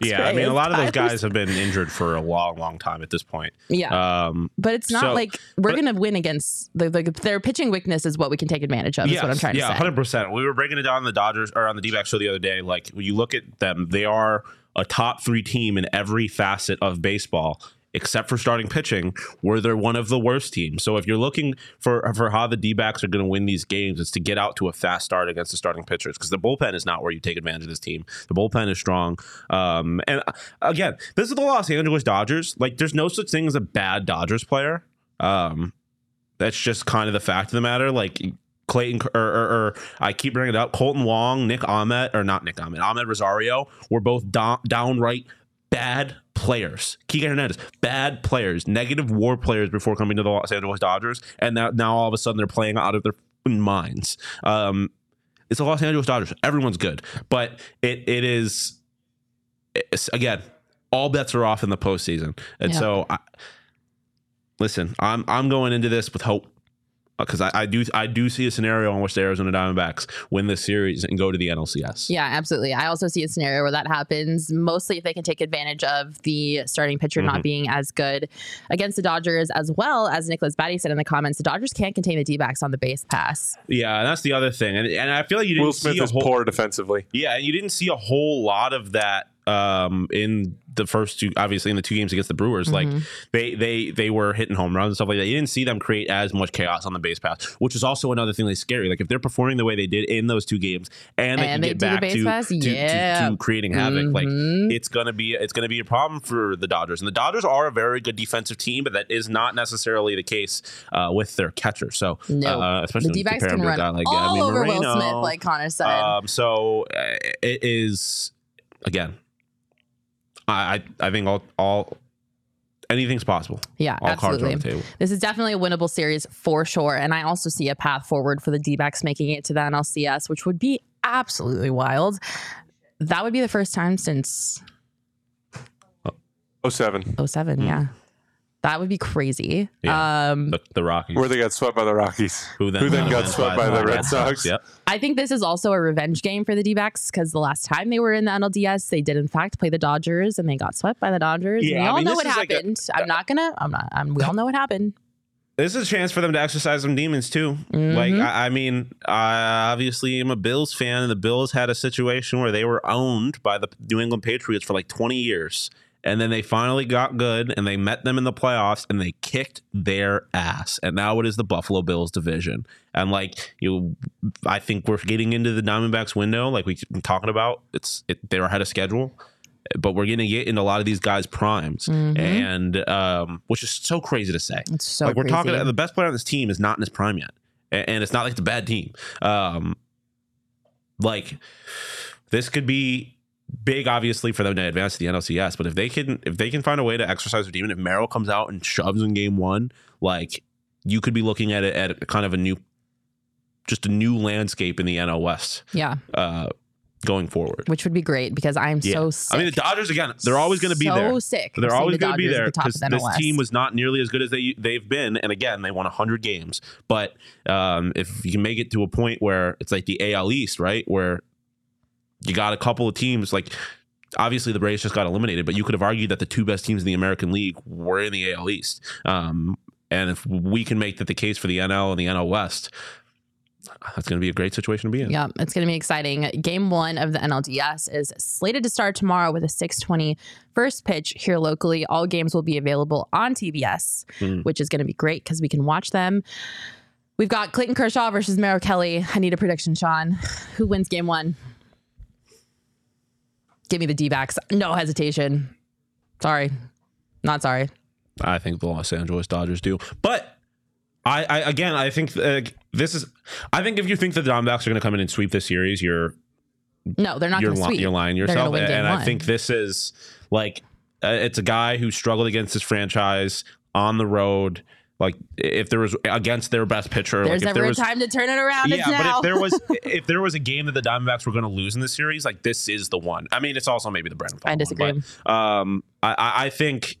Yeah, I mean, a lot of those guys have been injured for a long, long time at this point. Yeah. Um, But it's not So- like we're going to win against the, the, their pitching weakness is what we can take advantage of. Is what I'm trying yeah, to say. Yeah, hundred percent. We were breaking it down on the Dodgers or on the D-back show the other day. Like when you look at them, they are a top three team in every facet of baseball, except for starting pitching, where they're one of the worst teams. So if you're looking for for how the D-backs are going to win these games, it's to get out to a fast start against the starting pitchers because the bullpen is not where you take advantage of this team. The bullpen is strong. Um, and uh, again, this is the Los Angeles Dodgers. Like, there's no such thing as a bad Dodgers player. Um, that's just kind of the fact of the matter. Like Clayton, or, or, or I keep bringing it up. Kolten Wong, Nick Ahmed, or not Nick Ahmed, Amed Rosario were both down, downright bad players. Kiké Hernandez, bad players, negative WAR players before coming to the Los Angeles Dodgers, and now now all of a sudden they're playing out of their minds. Um, it's the Los Angeles Dodgers. Everyone's good, but it it is again all bets are off in the postseason, and Yeah. so I, listen, I'm I'm going into this with hope because I, I do I do see a scenario in which the Arizona Diamondbacks win this series and go to the NLCS. Yeah, absolutely. I also see a scenario where that happens, mostly if they can take advantage of the starting pitcher Mhm. not being as good against the Dodgers, as well as Nicholas Batty said in the comments, the Dodgers can't contain the D backs on the base pass. Yeah, and that's the other thing, and, and I feel like you didn't Will Smith see a is whole poor defensively. yeah, and you didn't see a whole lot of that um, in the first two, obviously in the two games against the Brewers. Like Mhm. they they they were hitting home runs and stuff like that. You didn't see them create as much chaos on the base pass, which is also another thing that's scary. Like if they're performing the way they did in those two games, and they And can they get back to, pass? to, to- Yeah. to creating havoc, like Mhm. it's gonna be it's gonna be a problem for the Dodgers. And the Dodgers are a very good defensive team, but that is not necessarily the case uh, with their catcher. So No. uh, especially the D-backs can to a run guy like all mean, over Will Smith, like Connor said. Um, so uh, it is again. I I I think all all anything's possible. yeah, All cards are absolutely. on the table. This is definitely a winnable series for sure. And I also see a path forward for the D backs making it to the NLCS, which would be absolutely wild. That would be the first time since Oh seven, 07, yeah. That would be crazy. Yeah. Um, The, the Rockies, where they got swept by the Rockies. who then, who then got swept by the Red Sox. Yep. I think this is also a revenge game for the D backs because the last time they were in the NLDS, they did in fact play the Dodgers and they got swept by the Dodgers. Yeah, we I all mean, know what what is like a- happened. I'm not gonna. I'm not. I'm, we all know what happened. This is a chance for them to exercise some demons too. Mm-hmm. Like I, I mean, I obviously am a Bills fan, and the Bills had a situation where they were owned by the New England Patriots for like 20 years, and then they finally got good, and they met them in the playoffs, and they kicked their ass, and now it is the Buffalo Bills division, and like you, I think we're getting into the Diamondbacks window, like we've been talking about. It's it, they're ahead of schedule. But we're going to get into a lot of these guys' primes, and um, which is so crazy to say. It's so like we're talking the best player on this team is not in his prime yet. And it's not like it's a bad team. Um like this could be big obviously for them to advance to the NLCS but if they can if they can find a way to exercise their demon if Merrill comes out and shoves in game 1 like you could be looking at it at a kind of a new just a new landscape in the NL West Yeah, uh going forward which would be great because I'm yeah. so sick. I mean the Dodgers again they're always going to be so there sick. they're always the going to be there the because of this team was not nearly as good as they they've been. And again, they won 100 games. But um, if you can make it to a point where it's like the AL East, right, where you got a couple of teams like. Obviously, the Braves just got eliminated, but you could have argued that the two best teams in the American League were in the AL East. Um, and if we can make that the case for the NL and the NL West, that's going to be a great situation to be in. Yeah, it's going to be exciting. Game one of the NLDS is slated to start tomorrow with a 620 first pitch here locally. All games will be available on TBS, Mm. which is going to be great because we can watch them. We've got Clayton Kershaw versus Merrill Kelly. I need a prediction, Sean. Who wins game one? Give me the D backs. No hesitation. Sorry. Not sorry. I think the Los Angeles Dodgers do. But I, I again, I think uh, this is. I think if you think that the Diamondbacks are going to come in and sweep this series, you're No, they're not you're going to li- sweep. you're lying to They're gonna yourself. win And, I think this is like uh, it's a guy who struggled against his franchise on the road. Like if there was against their best pitcher, There's like if never there a was, time to turn it around. yeah, but if there was (laughs) if there was a game that the Diamondbacks were going to lose in the series, like this is the one. I mean, it's also maybe the Brandon. I disagree. One, but, um, I, I think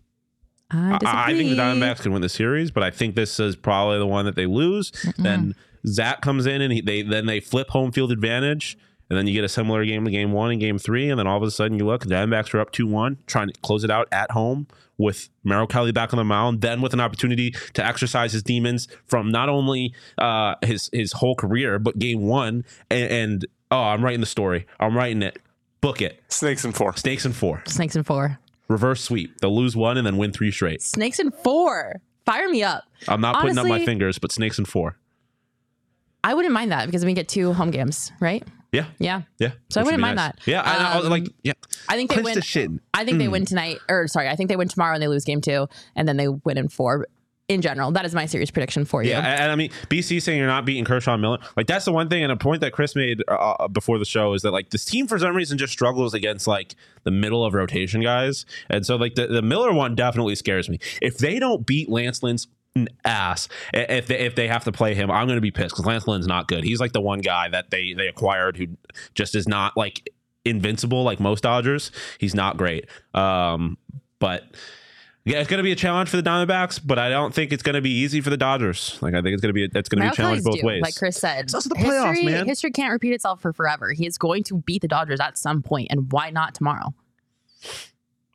I, I. I think the Diamondbacks can win the series, but I think this is probably the one that they lose. Then Zach comes in and he, they then they flip home field advantage, and then you get a similar game to game one and game three, and then all of a sudden you look, the Diamondbacks are up two one, trying to close it out at home with Merrill Kelly back on the mound, then with an opportunity to exercise his demons from not only uh, his his whole career but game one, and, and oh, I'm writing the story, I'm writing it, book it, Snakes and four. Snakes and four, Snakes and four. reverse sweep, they'll lose one and then win three straight. Snakes and four. Fire me up. I'm not putting up my fingers, but snakes and four. I wouldn't mind that because we get two home games, right? Yeah, Yeah. yeah. So I Which would wouldn't mind nice. that. Yeah, I, I was Um, like, yeah. I think they win. I think they win tonight, or sorry, I think they win tomorrow and they lose game two, and then they win in four. In general, that is my series prediction for you. Yeah, and, and I mean, BC saying you're not beating Kershaw and Miller, like that's the one thing, and a point that Chris made uh, uh, before the show is that like this team for some reason just struggles against like the middle of rotation guys, and so like the, the Miller one definitely scares me. If they don't beat Lance Lynn's ass, if they if they have to play him, I'm going to be pissed because Lance Lynn's not good. He's like the one guy that they they acquired who just is not like invincible like most Dodgers. He's not great. Um, but yeah, it's going to be a challenge for the Diamondbacks, but I don't think it's going to be easy for the Dodgers. Like I think it's going to be it's going to be a challenge both due, ways. Like Chris said, It's also the playoffs, history, man. history can't repeat itself for forever. He is going to beat the Dodgers at some point, and why not tomorrow?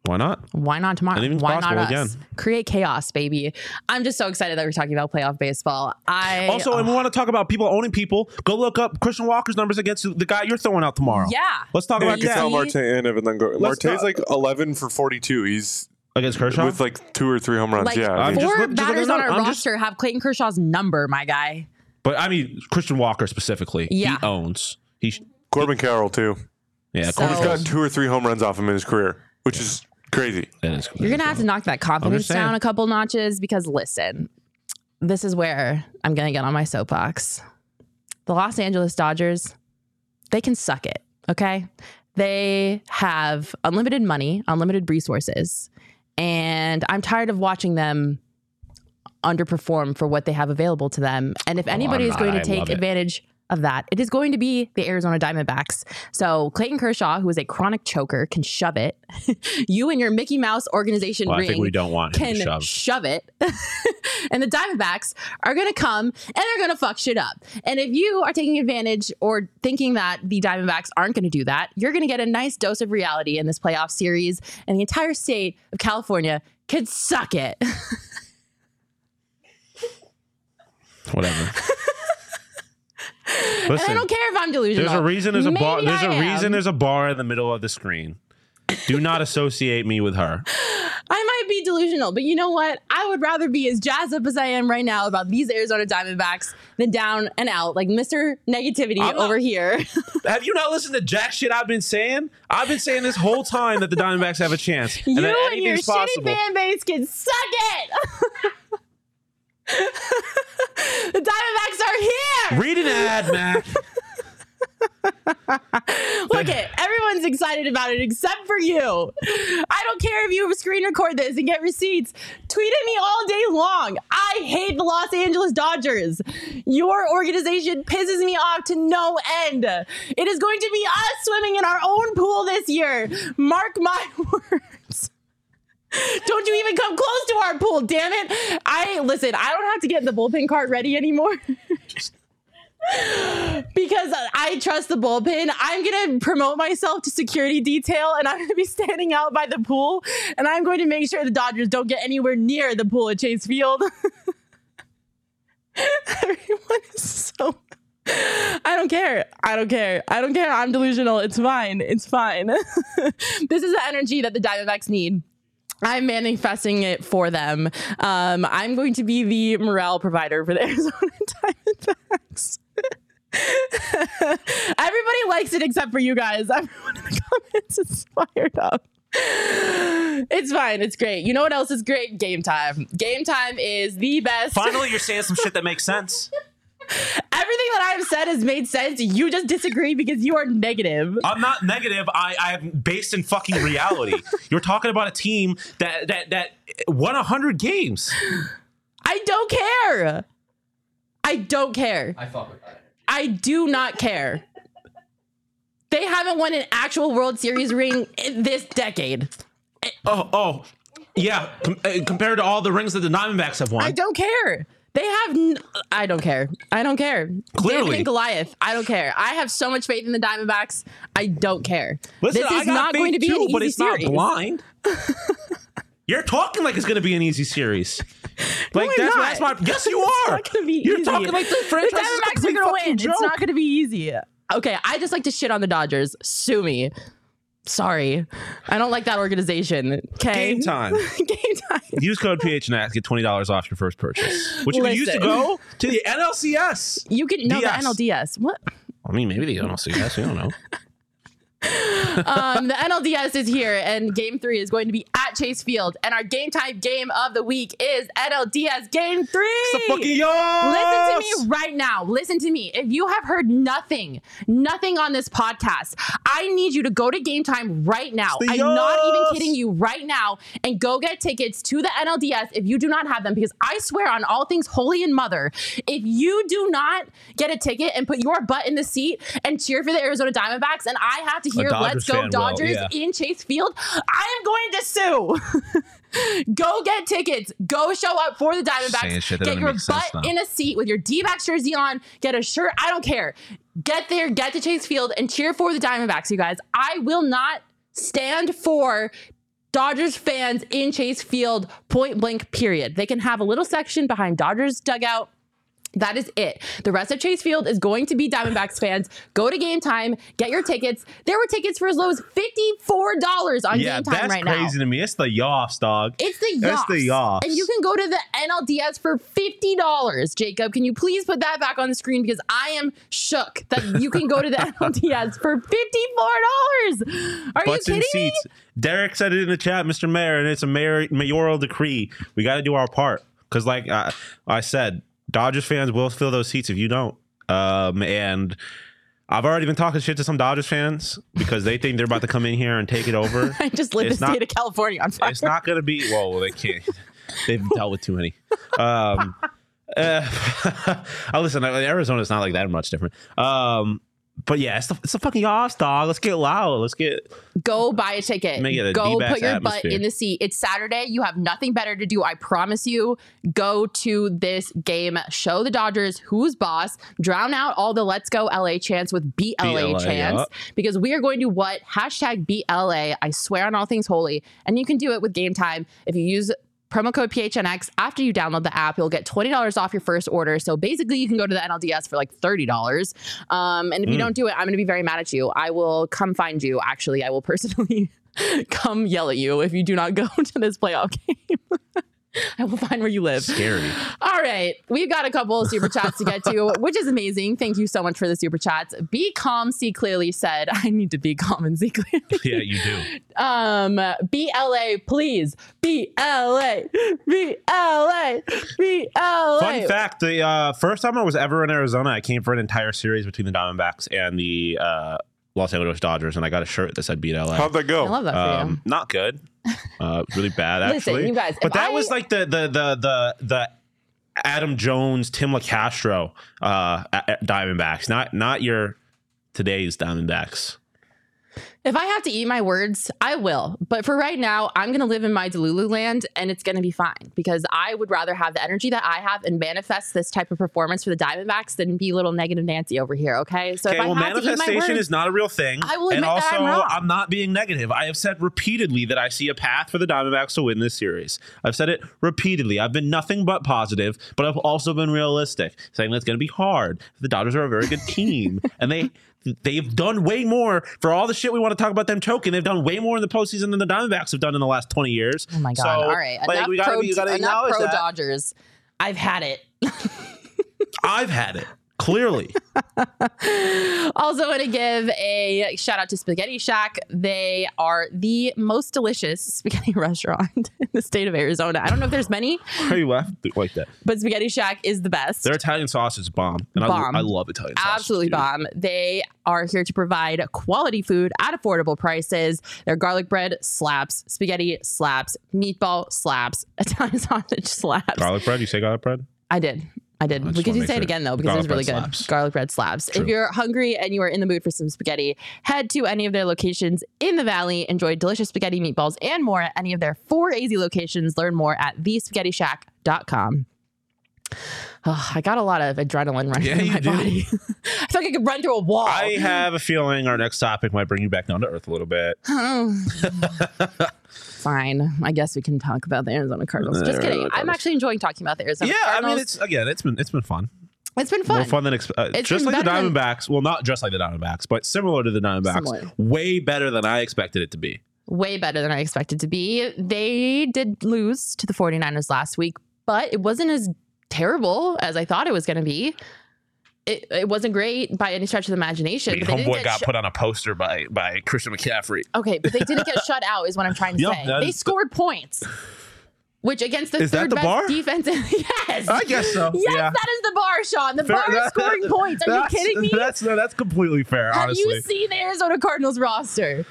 Why not? Why not tomorrow? Anything's Why not us? again. Create chaos, baby. I'm just so excited that we're talking about playoff baseball. I Also, and we want to talk about people owning people. Go look up Christian Walker's numbers against the guy you're throwing out tomorrow. yeah. Let's talk Yeah, about you can sell that Martin- Marte in and then go. Marte's talk- like 11 for 42. He's against Kershaw. with like two or three home runs. Like yeah, I'm four just look- just batters on our I'm just- roster have Clayton Kershaw's number, my guy. but I mean, Christian Walker specifically, Yeah. he owns. He, sh- Corbin Carroll too. yeah, So- Corbin He's Carroll- got two or three home runs off him in his career, which is crazy. that is- You're gonna have to knock that confidence saying. down a couple notches because listen, this is where I'm gonna get on my soapbox. The Los Angeles Dodgers, they can suck it, okay? They have unlimited money, unlimited resources, and I'm tired of watching them underperform for what they have available to them. And if oh, anybody I'm is going to I take love it. advantage of that, it is going to be the Arizona Diamondbacks. So Clayton Kershaw, who is a chronic choker, can shove it. (laughs) you and your Mickey Mouse organization Well, ring we don't want can to shove. shove it. (laughs) and the Diamondbacks are going to come and they're going to fuck shit up. And if you are taking advantage or thinking that the Diamondbacks aren't going to do that, you're going to get a nice dose of reality in this playoff series. And the entire state of California can suck it. (laughs) Whatever. (laughs) and I don't care if I'm delusional. there's a reason. There's a bar. There's I a reason. There's a bar in the middle of the screen. Do not (laughs) associate me with her. I might be delusional, but you know what? I would rather be as jazzed up as I am right now about these Arizona Diamondbacks than down and out, like Mr. Negativity I'm not- over here. (laughs) Have you not listened to jack shit I've been saying? I've been saying this whole time that the Diamondbacks have a chance. And you that and your anything's shitty possible. fan base can suck it. The Diamondbacks are here. Read an ad, Mac. Look it, everyone's excited about it except for you. I don't care if you screen record this and get receipts. Tweet at me all day long. I hate the Los Angeles Dodgers. Your organization pisses me off to no end. It is going to be us swimming in our own pool this year. Mark my (laughs) words. Don't you even come close to our pool, damn it. I listen, I don't have to get the bullpen cart ready anymore. (laughs) because I trust the bullpen. I'm going to promote myself to security detail and I'm going to be standing out by the pool and I'm going to make sure the Dodgers don't get anywhere near the pool at Chase Field. (laughs) Everyone is so. (laughs) I don't care. I don't care. I don't care. I'm delusional. It's fine. It's fine. this is the energy that the Diamondbacks need. I'm manifesting it for them. Um, I'm going to be the morale provider for the (laughs) Arizona Diamondbacks. (laughs) Everybody likes it except for you guys. (laughs) Everyone in the comments is fired up. It's fine. It's great. You know what else is great? Game time. Game time is the best. Finally, you're saying some shit that makes sense. Everything that I've said has made sense. You just disagree because you are negative. I'm not negative. I I am based in fucking reality. (laughs) You're talking about a team that that that won hundred games. I don't care. I don't care. I fuck with that. I do not care. They haven't won an actual World Series ring in this decade. Oh oh, yeah. Com- uh, compared to all the rings that the Diamondbacks have won, I don't care. They have. N- I don't care. I don't care. Clearly. David and Goliath. I don't care. I have so much faith in the Diamondbacks. I don't care. Listen, this is not going to be too, an easy but it's series. not blind. (laughs) You're talking like it's going to be an easy series. Like I'm that's, that's my. (laughs) Yes, you It's are. You're easy. talking like the The franchise is a Diamondbacks are going to win. joke. It's not going to be easy. Okay, I just like to shit on the Dodgers. Sue me. Sorry, I don't like that organization. Okay, Game time. (laughs) Game time. Use code PHNX, get twenty dollars off your first purchase, which you can use to go to the NLCS. You can no DS. the NLDS. What? I mean, maybe the NLCS. We don't know. (laughs) um, the NLDS is here, and Game Three is going to be at Chase Field, and our game time game of the week is NLDS Game Three. It's the fucking. Listen to me right now. Listen to me. If you have heard nothing, nothing on this podcast, I need you to go to game time right now. I'm not even kidding you right now and go get tickets to the NLDS if you do not have them because I swear on all things holy and mother, if you do not get a ticket and put your butt in the seat and cheer for the Arizona Diamondbacks and I have to hear let's go will, Dodgers yeah. in Chase Field, I am going to sue. (laughs) go get tickets. Go show up for the Diamondbacks. Get your make sense butt in a seat with your D-backs jersey on. Get a shirt. I don't care. Get there. Get to Chase Field and cheer for the Diamondbacks, you guys. I will not stand for Dodgers fans in Chase Field, point blank, period. They can have a little section behind Dodgers dugout. That is it. The rest of Chase Field is going to be Diamondbacks fans. Go to game time, get your tickets. There were tickets for as low as $54 on Yeah, game time that's right now. That's crazy to me. It's the Yoffs, dog. It's the Yoffs. the Yoffs. And you can go to the NLDS for $50. Jacob, can you please put that back on the screen? Because I am shook that you can go to the (laughs) NLDS for $54. Are Butts you in kidding me? Derek said it in the chat, Mr. Mayor, and it's a mayor, mayoral decree. We got to do our part because, like I, I said, Dodgers fans will fill those seats if you don't. Um, and I've already been talking shit to some Dodgers fans because they think they're about to come in here and take it over. (laughs) I just lit It's the not- state of California on fire. it's not going to be. Well, they can't. They've dealt with too many. Um, (laughs) uh, I (laughs) listen. Arizona's not like that much different. Um, but yeah, it's the, it's the fucking Yoffs, dog. Let's get loud. Let's get. Go buy a ticket. Make it a Go put your atmosphere. butt in the seat. It's Saturday. You have nothing better to do. I promise you. Go to this game. Show the Dodgers who's boss. Drown out all the let's go LA chants with BLA, BLA, chants yup. because we are going to what? Hashtag BLA. I swear on all things holy. And you can do it with game time if you use promo code PHNX after you download the app. You'll get $20 off your first order. So basically, you can go to the NLDS for like $30. Um, and if Mm. you don't do it, I'm going to be very mad at you. I will come find you. Actually, I will personally (laughs) come yell at you if you do not go (laughs) to this playoff game. (laughs) (laughs) I will find where you live. Scary. All right. We've got a couple of super chats to get to, (laughs) which is amazing. Thank you so much for the super chats. Be calm, see clearly said, (laughs) I need to be calm and see clearly. Yeah, you do. Um, BLA, please. BLA, BLA, BLA. Fun fact: the uh, first time I was ever in Arizona, I came for an entire series between the Diamondbacks and the uh, Los Angeles Dodgers, and I got a shirt that said "Beat LA." How'd that go? I love that for you. Um, not good. Uh, really bad, Listen, actually. you guys, but that I- was like the the the the the Adam Jones, Tim Locastro, uh, a- a- Diamondbacks, not not your today's Diamondbacks. If I have to eat my words, I will. But for right now, I'm going to live in my Delulu land and it's going to be fine because I would rather have the energy that I have and manifest this type of performance for the Diamondbacks than be little negative Nancy over here. Okay. So Okay, if I well, have to eat my manifestation words, is not a real thing. I will and admit that also, I'm wrong. I'm not being negative. I have said repeatedly that I see a path for the Diamondbacks to win this series. I've said it repeatedly. I've been nothing but positive, but I've also been realistic, saying that it's going to be hard. The Dodgers are a very good team, (laughs) and they. They've done way more for all the shit we want to talk about them choking. They've done way more in the postseason than the Diamondbacks have done in the last 20 years. Oh my God. So, All right. like, enough we gotta, pro, be- gotta enough pro. Dodgers. I've had it. (laughs) I've had it. Clearly, (laughs) Also, want to give a shout out to Spaghetti Shack. They are the most delicious spaghetti (laughs) restaurant in the state of Arizona. I don't know if there's many, (laughs) why are you laughing like that? but Spaghetti Shack is the best. Their Italian sauce is bomb, and Bomb. I, I love Italian sauce. Absolutely bomb. They are here to provide quality food at affordable prices. Their garlic bread slaps, spaghetti slaps, meatball slaps, Italian sausage slaps. Garlic bread? You say garlic bread? I did. I did. I just Because wanna you make say it again though, because it was really good. slaps. Garlic bread slabs. If you're hungry and you are in the mood for some spaghetti, head to any of their locations in the valley. Enjoy delicious spaghetti meatballs and more at any of their four AZ locations. Learn more at thespaghettishack.com. Oh, I got a lot of adrenaline running Yeah, in my do. body. (laughs) I feel like I could run through a wall. I have a feeling our next topic might bring you back down to earth a little bit. (laughs) Fine. I guess we can talk about the Arizona Cardinals. Just Arizona kidding. I'm actually enjoying talking about the Arizona Cardinals. yeah, I mean, it's again, it's been it's been fun. it's been fun. More fun than uh, just like the better than- Diamondbacks. Well, not just like the Diamondbacks, but similar to the Diamondbacks. Similar. Way better than I expected it to be. way better than I expected to be. They did lose to the 49ers last week, but it wasn't as terrible as I thought it was going to be. It, it wasn't great by any stretch of the imagination. I mean, but homeboy got shut- put on a poster by by Christian McCaffrey. okay, but they didn't get (laughs) shut out, is what I'm trying to Yeah, say. They is- scored points, which against the Is third the best bar? defense. (laughs) yes, I guess so. Yes, yeah. that is the bar, Sean. The Fair- bar is that- scoring (laughs) points. Are you kidding me? That's no, that's completely fair. Have honestly, you seen the Arizona Cardinals roster?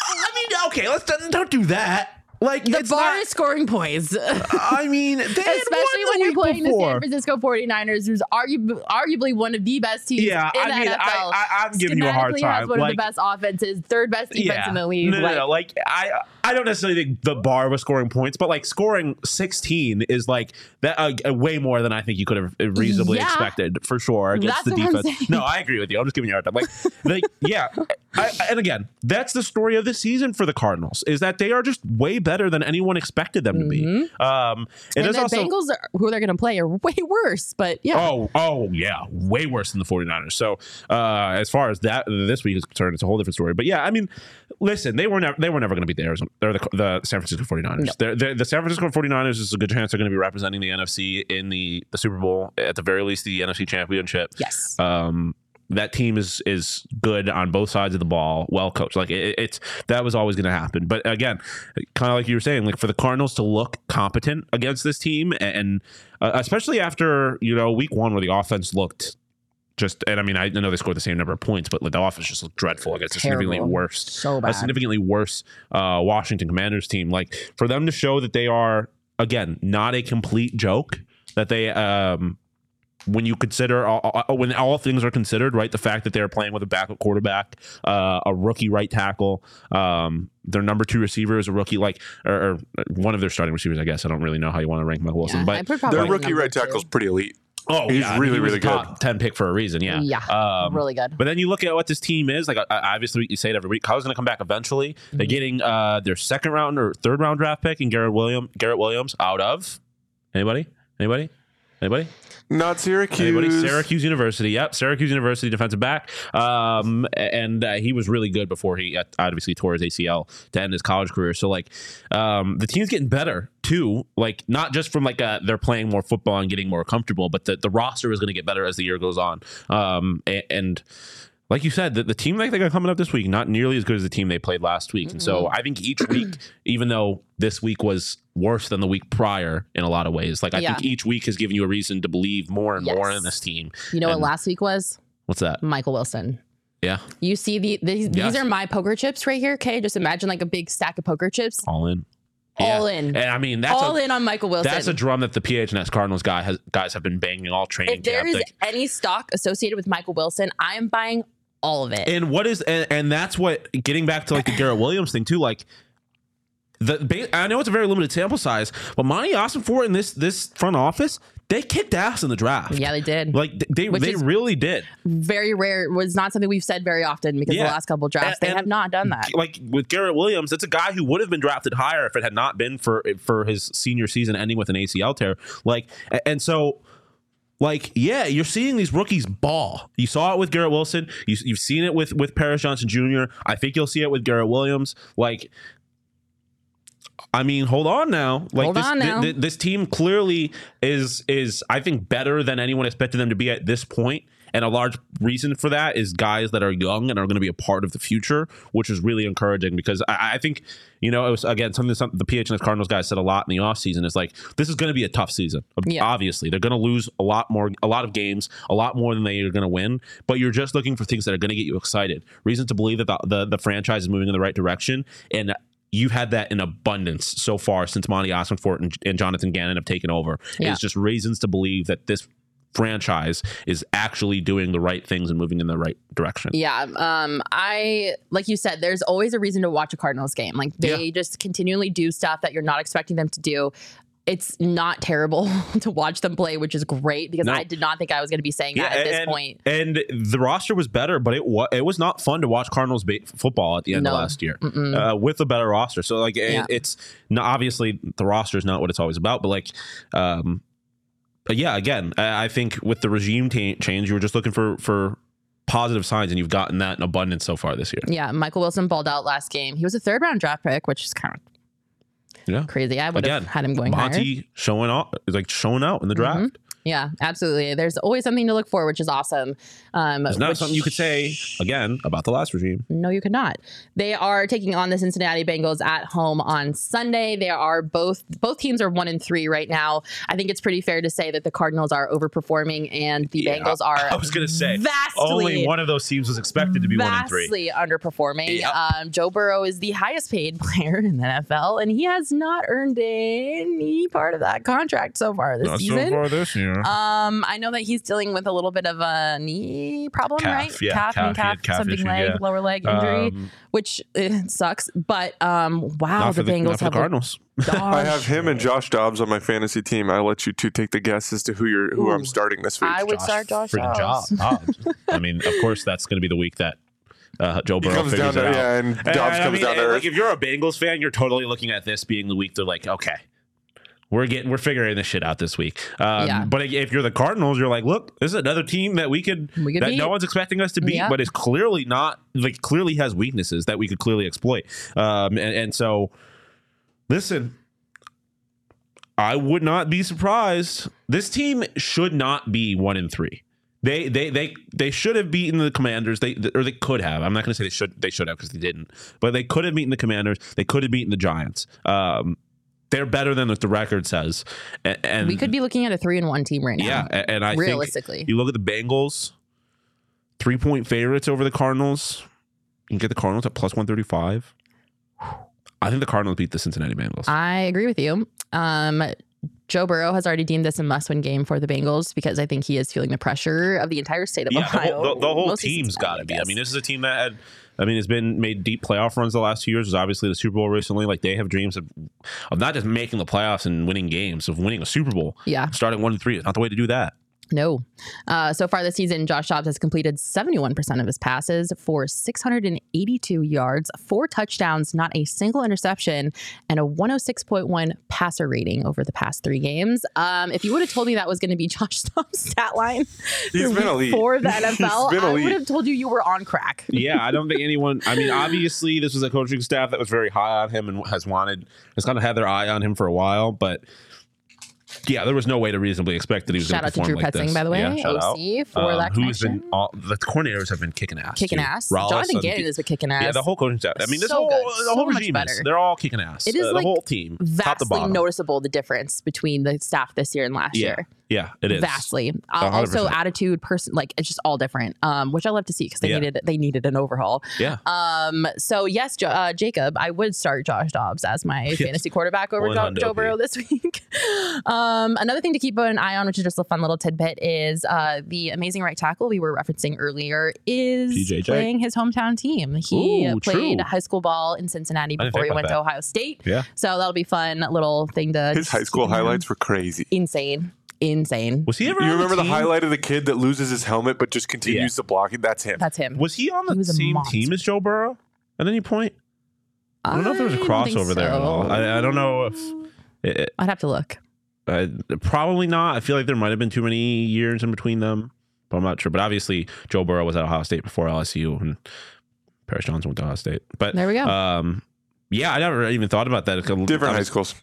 I mean, okay, let's don't, don't do that. Like The it's bar not- is scoring points. I (laughs) mean, especially when you're playing the. San Francisco 49ers, who's argu- arguably one of the best teams Yeah, in I the mean, NFL. I, I, I'm giving you a hard time. has one like, of the best offenses, third best defense in the league. No, no, no. Like I, I don't necessarily think the bar was scoring points, but like scoring 16 is like that uh, way more than I think you could have reasonably Yeah. expected for sure against That's the defense. No, I agree with you. I'm just giving you a hard time. Like, like (laughs) yeah. I, and again, that's the story of the season for the Cardinals is that they are just way better than anyone expected them to be. Um, it and is the also. Bengals, are, who they're going to play, are way worse. But yeah, Oh, oh yeah, way worse than the 49ers. So, uh, as far as that this week is concerned, it's a whole different story. But yeah, I mean, listen, they were never they were never going to beat the Arizona they're the, the San Francisco 49ers. They're, they're, the San Francisco 49ers is a good chance they're going to be representing the NFC in the the Super Bowl at the very least the NFC Championship. yes. Um, that team is is good on both sides of the ball, well coached. Like it, it's that was always going to happen. But again, kind of like you were saying, like for the Cardinals to look competent against this team, and uh, especially after you know week one where the offense looked just, and I mean I know they scored the same number of points, but like, the offense just looked dreadful against a significantly worse, So a bad. significantly worse uh, Washington Commanders team. Like for them to show that they are again not a complete joke, that they um when you consider all, all- when all things are considered, right? The fact that they're playing with a backup quarterback, uh, a rookie right tackle, um, their number two receiver is a rookie, like or, or one of their starting receivers. I guess I don't really know how you want to rank Michael Wilson, Yeah, but I put probably Their rookie right tackle is pretty elite. Oh, he's yeah, really, he really a top ten pick for a reason. Yeah, Yeah, Um, really good. But then you look at what this team is like. Obviously, you say it every week. Kyle's going to come back eventually. They're Mm-hmm. getting uh, their second round or third round draft pick in Garrett William Garrett Williams out of anybody, anybody, anybody. Not Syracuse. Anybody? Syracuse University. Yep, Syracuse University defensive back. Um, and uh, he was really good before he uh, obviously tore his ACL to end his college career. So like, um, the team's getting better too. Like not just from like uh, they're playing more football and getting more comfortable, but the, the roster is going to get better as the year goes on. Um, a- and, like you said, the, the team that they got coming up this week not nearly as good as the team they played last week. And so mm-hmm. I think each week, even though this week was worse than the week prior in a lot of ways, like I Yeah. think each week has given you a reason to believe more and more in this team. You know and- what last week was? What's that? Michael Wilson. Yeah, You see the these, Yes. these are my poker chips right here. Okay, just imagine like a big stack of poker chips. all in. All Yeah. in. And I mean, that's All a, in on Michael Wilson. that's a drum that the PHNX Cardinals guy has guys have been banging all training if there camp. is They- any stock associated with Michael Wilson, I am buying all of it. and what is and, and that's what getting back to like the Garrett Williams thing too, like. The, I know it's a very limited sample size, but Monti Ossenfort in this this front office, they kicked ass in the draft. yeah, they did. like they Which they really did. Very rare. It was not something we've said very often because Yeah. the last couple drafts And- they have not done that. like with Garrett Williams, it's a guy who would have been drafted higher if it had not been for for his senior season ending with an ACL tear. Like, and so. Like yeah, you're seeing these rookies ball. You saw it with Garrett Wilson. You, you've seen it with with Paris Johnson Jr. I think you'll see it with Garrett Williams. Like I mean, hold on now. Like Hold this, now. thi- this team clearly is is I think better than anyone expected them to be at this point. And a large reason for that is guys that are young and are going to be a part of the future, which is really encouraging because I, I think, you know, it was again something, something the PHNX Cardinals guys said a lot in the offseason is like, this is going to be a tough season. Yeah. Obviously, they're going to lose a lot more, a lot of games, a lot more than they are going to win, but you're just looking for things that are going to get you excited. Reason to believe that the, the, the franchise is moving in the right direction. And you've had that in abundance so far since Monti Ossenfort and, and Jonathan Gannon have taken over. Yeah. It's just reasons to believe that this franchise is actually doing the right things and moving in the right direction. Yeah. Um, I like you said, there's always a reason to watch a Cardinals game. Like they Yeah. just continually do stuff that you're not expecting them to do. It's not terrible (laughs) to watch them play, which is great because No. I did not think I was going to be saying that at this and, point. And the roster was better, but it was it was not fun to watch Cardinals ba- football at the end No. of last year uh, with a better roster. So like it- it's obviously the roster is not what it's always about, but like. um yeah, again, I think with the regime ta- change, you were just looking for for positive signs, and you've gotten that in abundance so far this year. Yeah, Michael Wilson balled out last game. He was a third round draft pick, which is kind of Yeah, crazy. I would have again, had him going higher. Monty showing off, like showing out in the draft. Mhm. Yeah, absolutely. There's always something to look for, which is awesome. Um, It's not which- something you could say again about the last regime. No, you could not. They are taking on the Cincinnati Bengals at home on Sunday. They are both both teams are one and three right now. I think it's pretty fair to say that the Cardinals are overperforming and the Yeah, Bengals are I was gonna say vastly only one of those teams was expected to be one and three. vastly underperforming. Yep. Um, Joe Burrow is the highest paid (laughs) player in the NFL, and he has not earned any part of that contract so far this season. So far this year. Um, I know that he's dealing with a little bit of a knee problem, Calf, right? yeah, calf, and calf, he calf, calf something issue, leg, yeah. lower leg injury, Um, which uh, sucks. But um, wow, not the the, Bengals not for the have Cardinals. (laughs) I have him and Josh Dobbs on my fantasy team. I'll let you two take the guess as to who you're who I'm starting this week. I would start Josh Dobbs. Dobbs. I mean, of (laughs) course, that's going to be the week that uh, Joe he Burrow comes figures down it to out. yeah, and And, Dobbs I comes mean, down to earth. like if you're a Bengals fan, you're totally looking at this being the week. They're like, okay, we're getting we're figuring this shit out this week. Um, Yeah. But if you're the Cardinals, you're like, look, this is another team that we could, We could that beat. no one's expecting us to beat, Yeah. but is clearly not like clearly has weaknesses that we could clearly exploit. Um, and, and so, listen. I would not be surprised. This team should not be one in three. They they they they should have beaten the Commanders. They or they could have. I'm not going to say they should they should have because they didn't. But they could have beaten the Commanders. They could have beaten the Giants. Um, they're better than what the record says. And, and we could be looking at a three and one team right now. yeah. And I realistically. think you look at the Bengals, three point favorites over the Cardinals. You can get the Cardinals at plus one thirty five. I think the Cardinals beat the Cincinnati Bengals. I agree with you. Um, Joe Burrow has already deemed this a must-win game for the Bengals because I think he is feeling the pressure of the entire state of yeah, the Ohio. whole, the, the whole team's got to be. I mean, this is a team that had, I mean, has been made deep playoff runs the last two years. There's obviously the Super Bowl recently. Like they have dreams of, of not just making the playoffs and winning games, of winning a Super Bowl. yeah, Starting one and three is not the way to do that. No. Uh, so far this season, Josh Dobbs has completed 71% of his passes for 682 yards, four touchdowns, not a single interception, and a 106.1 passer rating over the past three games. Um, if you would have told me that was going to be (laughs) Josh Dobbs' stat line He's been elite. for the (laughs) NFL, I would have told you you were on crack. (laughs) Yeah, I don't think anyone. I mean, obviously, this was a coaching staff that was very high on him and has wanted, has kind of had their eye on him for a while. But yeah, there was no way to reasonably expect that he was going Shout out to perform Drew like Petzing, this. by the way, Yeah, shout out. OC for Um, that who's connection. been all the coordinators have been kicking ass, kicking ass. Rallis Jonathan Gannon has been kicking ass. Yeah, the whole coaching staff. I mean, this So whole good. the whole So regime is they're all kicking ass. It is Uh, like the whole team, top to vastly noticeable the difference between the staff this year and last Yeah, year. yeah, it is Vastly. Uh, also, attitude, person, like it's just all different. Um, which I love to see because they Yeah. needed they needed an overhaul. Yeah, Um, so yes, jo- uh, Jacob, I would start Josh Dobbs as my (laughs) fantasy quarterback over Joe Burrow this (laughs) week. um, another thing to keep an eye on, which is just a fun little tidbit, is uh, the amazing right tackle we were referencing earlier is PJJ. playing his hometown team. He Ooh, played true. high school ball in Cincinnati before he about went to. Ohio State. Yeah. So that'll be fun little thing to His high school keep an eye on. highlights were crazy. Insane, insane. was he ever? You on remember the, team? highlight of the kid that loses his helmet but just continues to block it? That's him. That's him. Was he on the was a same team as Joe Burrow at any point? I don't know if there was a don't think crossover there at all. I, I don't know if. It, I'd have to look. Uh, probably not. I feel like there might have been too many years in between them, but I'm not sure. But obviously, Joe Burrow was at Ohio State before LSU, and Paris Johnson went to Ohio State. But There we go. Um, Yeah, I never even thought about that. Different I high schools.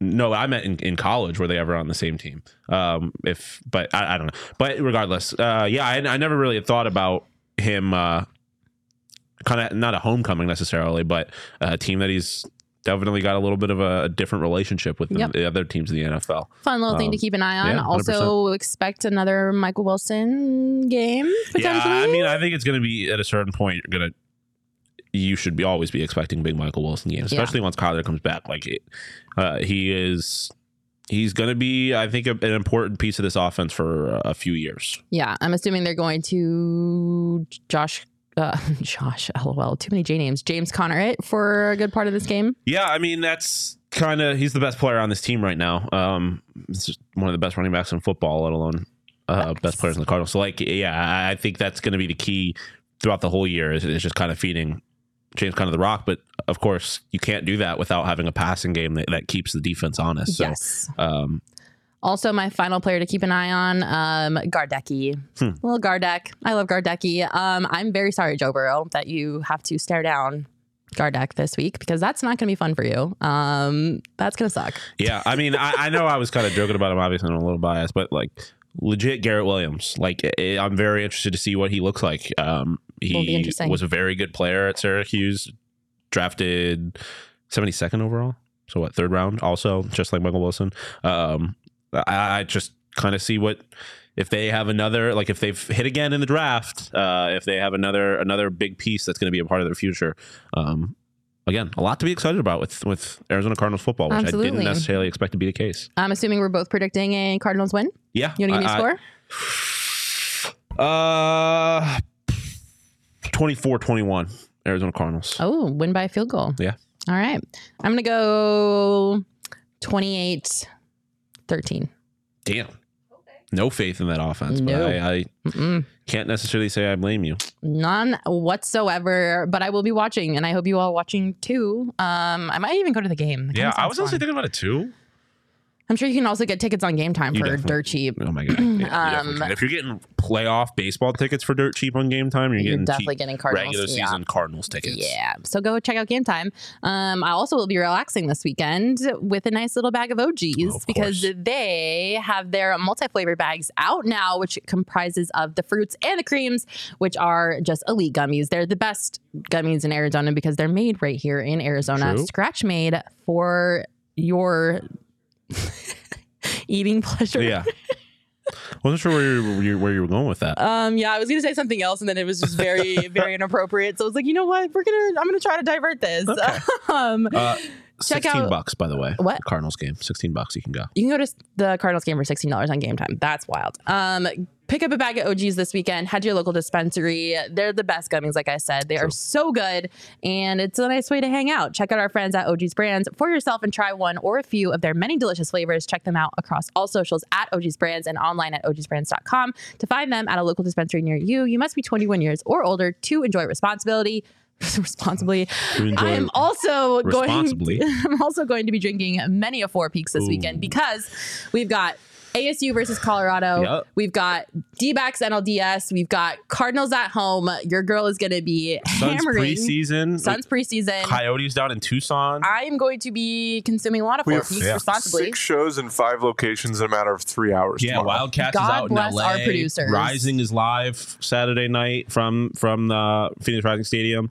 No, I met in, in college. Were they ever on the same team? Um, if, but I, I don't know. But regardless, uh, yeah, I, I never really thought about him. Uh, kind of not a homecoming necessarily, but a team that he's definitely got a little bit of a, a different relationship with Yep. the other teams in the NFL. Fun little thing to Um, keep an eye on. yeah, also, expect another Michael Wilson game Yeah. I mean, I think it's going to be at a certain point. You're going to. You should be always be expecting big Michael Wilson games, Yeah. especially once Kyler comes back. Like, it- uh, he is, he's going to be, I think, a, an important piece of this offense for a few years. yeah, I'm assuming they're going to Josh. Uh, (laughs) Josh, lol, too many J names. James Conner it for a good part of this game. Yeah, I mean that's kind of he's the best player on this team right now. Um, one of the best running backs in football, let alone uh, best players in the Cardinals. So like, yeah, I- I think that's going to be the key throughout the whole year. Is, is just kind of feeding James kind of the rock, but of course you can't do that without having a passing game that, that keeps the defense honest. So, yes. um, Also, my final player to keep an eye on, um, Gardecki. Hmm. Little Gardeck. I love Gardecki. Um, I'm very sorry, Joe Burrow, that you have to stare down Gardeck this week because that's not going to be fun for you. Um, that's going to suck. yeah, I mean, I, I know I was kind of joking about him. Obviously, I'm a little biased, but like legit Garrett Williams. Like eh, I'm very interested to see what he looks like. Um, he was a very good player at Syracuse, drafted 72nd overall. So what third round? Also, just like Michael Wilson. Um, I, I just kind of see what if they have another like if they've hit again in the draft. Uh, if they have another another big piece that's going to be a part of their future. Um, again, a lot to be excited about with with Arizona Cardinals football, which I didn't necessarily expect to be the case. I'm assuming we're both predicting a Cardinals win. Yeah, You want to give me a I- score? I- uh, 24-21, Arizona Cardinals. Oh, win by a field goal. Yeah. All right. I'm going to go 28 13. Damn. No faith in that offense, No. but I, I can't necessarily say I blame you. None whatsoever. But I will be watching, and I hope you all watching too. Um, I might even go to the game. That kinda Yeah, I was honestly fun. thinking about it too. I'm sure you can also get tickets on Game Time You for dirt cheap. Oh my god! (clears throat) Yeah, Um, can. if you're getting playoff baseball tickets for dirt cheap on game time, you're, You're getting definitely getting Cardinals. regular yeah. season Cardinals tickets. Yeah. So go check out Game Time. Um, I also will be relaxing this weekend with a nice little bag of OGs Oh, of because they have their multi-flavor bags out now, which comprises of the fruits and the creams, which are just elite gummies. They're the best gummies in Arizona because they're made right here in Arizona, True. scratch made for your (laughs) eating pleasure. Yeah. Wasn't sure where you, where you where you were going with that. Um, yeah, I was gonna say something else, and then it was just very, (laughs) very inappropriate. So I was like, you know what, we're gonna, I'm gonna try to divert this. Okay. (laughs) um, Uh, check 16 out- bucks, by the way. What? Cardinals game? 16 bucks. You can go. you can go to the Cardinals game for sixteen dollars on Game Time. That's wild. Um, pick up a bag of OGs this weekend. Head to your local dispensary. They're the best gummies, like I said. They are so good, and it's a nice way to hang out. Check out our friends at OG's Brands for yourself and try one or a few of their many delicious flavors. Check them out across all socials at OG's Brands and online at ogsbrands.com to find them at a local dispensary near you. You must be 21 years or older to enjoy responsibility. (laughs) responsibly. I am also going. responsibly. (laughs) I'm also going to be drinking many a Four Peaks this weekend because we've got ASU versus Colorado. Yep. We've got D-backs NLDS. We've got Cardinals at home. Your girl is going to be Suns hammering. preseason. Suns preseason. Coyotes down in Tucson. I am going to be consuming a lot of We Four have yeah. responsibly. Six shows in five locations in a matter of three hours. Yeah, tomorrow. Wildcats God is out bless in LA. our producers. Rising is live Saturday night from from the Phoenix Rising Stadium.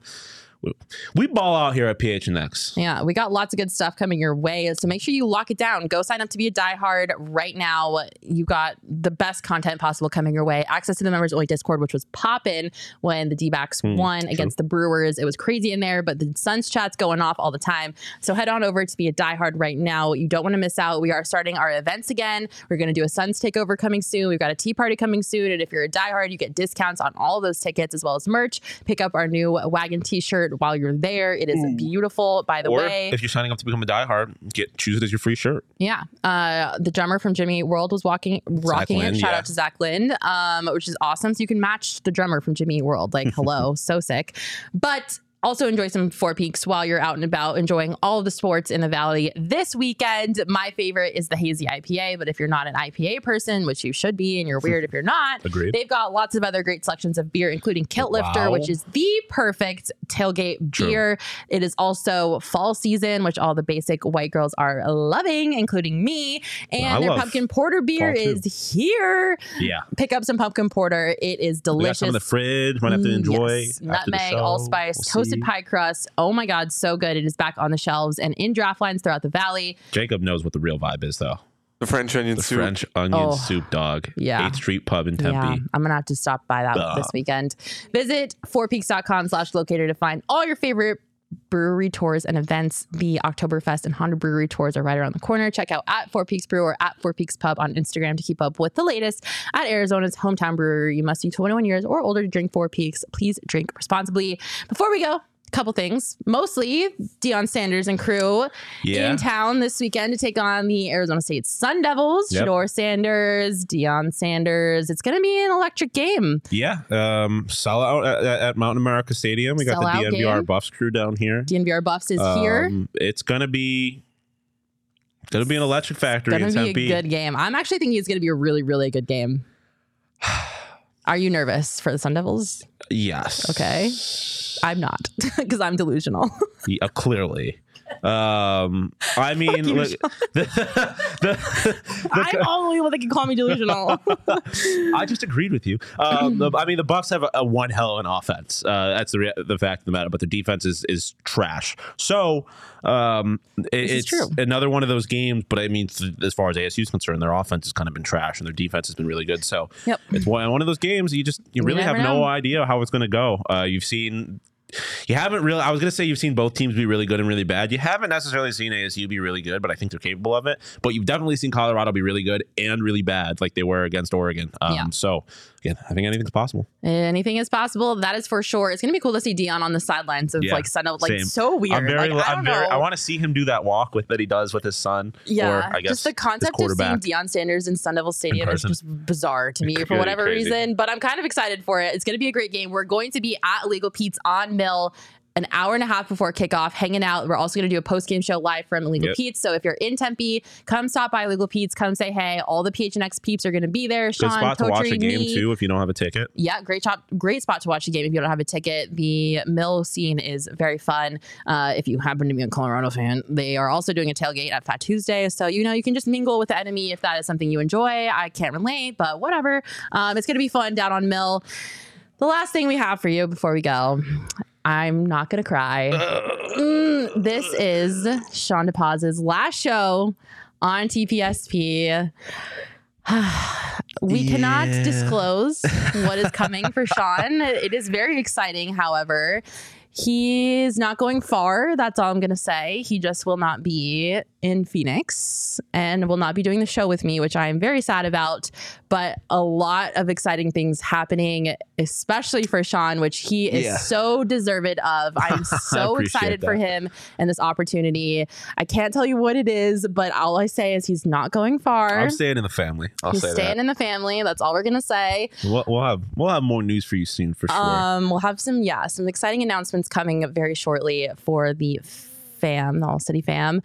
We- ball out here at PHNX. Yeah, we got lots of good stuff coming your way. So make sure you lock it down. Go sign up to be a diehard right now. You got the best content possible coming your way. Access to the members only Discord, which was popping when the D backs Hmm, won against the Brewers. It was crazy in there, but the Suns chat's going off all the time. So head on over to be a diehard right now. You don't want to miss out. We are starting our events again. We're going to do a Suns takeover coming soon. We've got a tea party coming soon. And if you're a diehard, you get discounts on all of those tickets as well as merch. Pick up our new wagon t shirt while you're there. It is beautiful, by the or way. if you're signing up to become a diehard, get choose it as your free shirt. Yeah. Uh, the drummer from Jimmy World was walking, rocking Lynn, it. Shout yeah. out to Zach Lind, um, which is awesome. So you can match the drummer from Jimmy World. Like, (laughs) hello, so sick. But also enjoy some Four Peaks while you're out and about, enjoying all of the sports in the valley this weekend. My favorite is the hazy IPA, but if you're not an IPA person, which you should be, and you're weird if you're not, Agreed. they've got lots of other great selections of beer, including Kilt Lifter, Wow. which is the perfect tailgate True. beer. It is also fall season, which all the basic white girls are loving, including me. And their pumpkin porter beer is here. Yeah. Pick up some pumpkin porter. It is We got delicious. some in the fridge. Might have to Mm, enjoy. yes. Nutmeg, allspice, We'll toasted pie crust. Oh my God, so good. It is back on the shelves and in draft lines throughout the valley. Jacob knows what the real vibe is, though. The French onion The soup. French onion Oh. soup dog. Yeah. 8th Street Pub in Tempe. Yeah, I'm gonna have to stop by that Duh. this weekend. Visit fourpeaks.com slash locator to find all your favorite brewery tours and events. The Oktoberfest and Honda Brewery tours are right around the corner. Check out at Four Peaks Brew or at Four Peaks Pub on Instagram to keep up with the latest at Arizona's hometown brewery. You must be 21 years or older to drink Four Peaks. Please drink responsibly. Before we go, couple things. Mostly Deion Sanders and crew Yeah. in town this weekend to take on the Arizona State Sun Devils. Yep. Shedeur Sanders, Deion Sanders. It's going to be an electric game. Yeah. Um, sell out at, at Mountain America Stadium. We got the DNVR game. Buffs crew down here. DNVR Buffs is here. Um, It's gonna be it's gonna be an electric factory It's going to be a good game. I'm actually thinking it's going to be a really, really good game. (sighs) Are you nervous for the Sun Devils? Yes. Okay. I'm not (laughs) because I'm delusional. (laughs) Yeah, uh, clearly. Um, I mean, you, look, (laughs) (laughs) the, the, I'm the only one that can call me delusional. (laughs) I just agreed with you. Um, the, I mean, the Buffs have a, a one hell of an offense. Uh, that's the the fact of the matter. But their defense is is trash. So um, it- it's true. another one of those games. But I mean, th- as far as ASU is concerned, their offense has kind of been trash, and their defense has been really good. So Yep. it's one one of those games you just you You really have never no idea how it's going to go. Uh, you've seen. You haven't really. I was going to say you've seen both teams be really good and really bad. You haven't necessarily seen ASU be really good, but I think they're capable of it. But you've definitely seen Colorado be really good and really bad, like they were against Oregon. Um, Yeah. So again, I think anything's possible. Anything is possible. That is for sure. It's going to be cool to see Deion on the sidelines of Yeah, like Sun Devils. Like same. so weird. I'm very. like, I I'm very. I want to see him do that walk with that he does with his son. Yeah, Or I guess just the concept of seeing Dion Deion Sanders in Sun Devil Stadium is just bizarre to me for Really whatever crazy. reason. But I'm kind of excited for it. It's going to be a great game. We're going to be at Illegal Pete's on Mill. An hour and a half before kickoff, hanging out. We're also going to do a post game show live from Illegal Yep. Pete's. So if you're in Tempe, come stop by Illegal Pete's. Come say hey. All the PHNX peeps are going to be there. Sean, Good spot to watch a game me. too if you don't have a ticket. Yeah, great shot, great spot to watch the game if you don't have a ticket. The mill scene is very fun. Uh, if you happen to be a Colorado fan, they are also doing a tailgate at Fat Tuesday, so you know you can just mingle with the enemy if that is something you enjoy. I can't relate, but whatever. Um, it's gonna be fun down on Mill. The last thing we have for you before we go. I'm not gonna cry. Mm, this is Sean DePaz's last show on TPSP. (sighs) we cannot Yeah. disclose what is (laughs) coming for Sean. It is very exciting, however. He's not going far. That's all I'm going to say. He just will not be in Phoenix and will not be doing the show with me, which I am very sad about. But a lot of exciting things happening, especially for Sean, which he is Yeah. so deserved of. (laughs) I'm so excited for him and this opportunity. I can't tell you what it is, but all I say is he's not going far. I'm staying in the family. I'll He's say staying that. in the family. That's all we're gonna say. We'll, we'll have we'll have more news for you soon for sure. Um, we'll have some, yeah, some exciting announcements coming very shortly for the fam, the All City fam.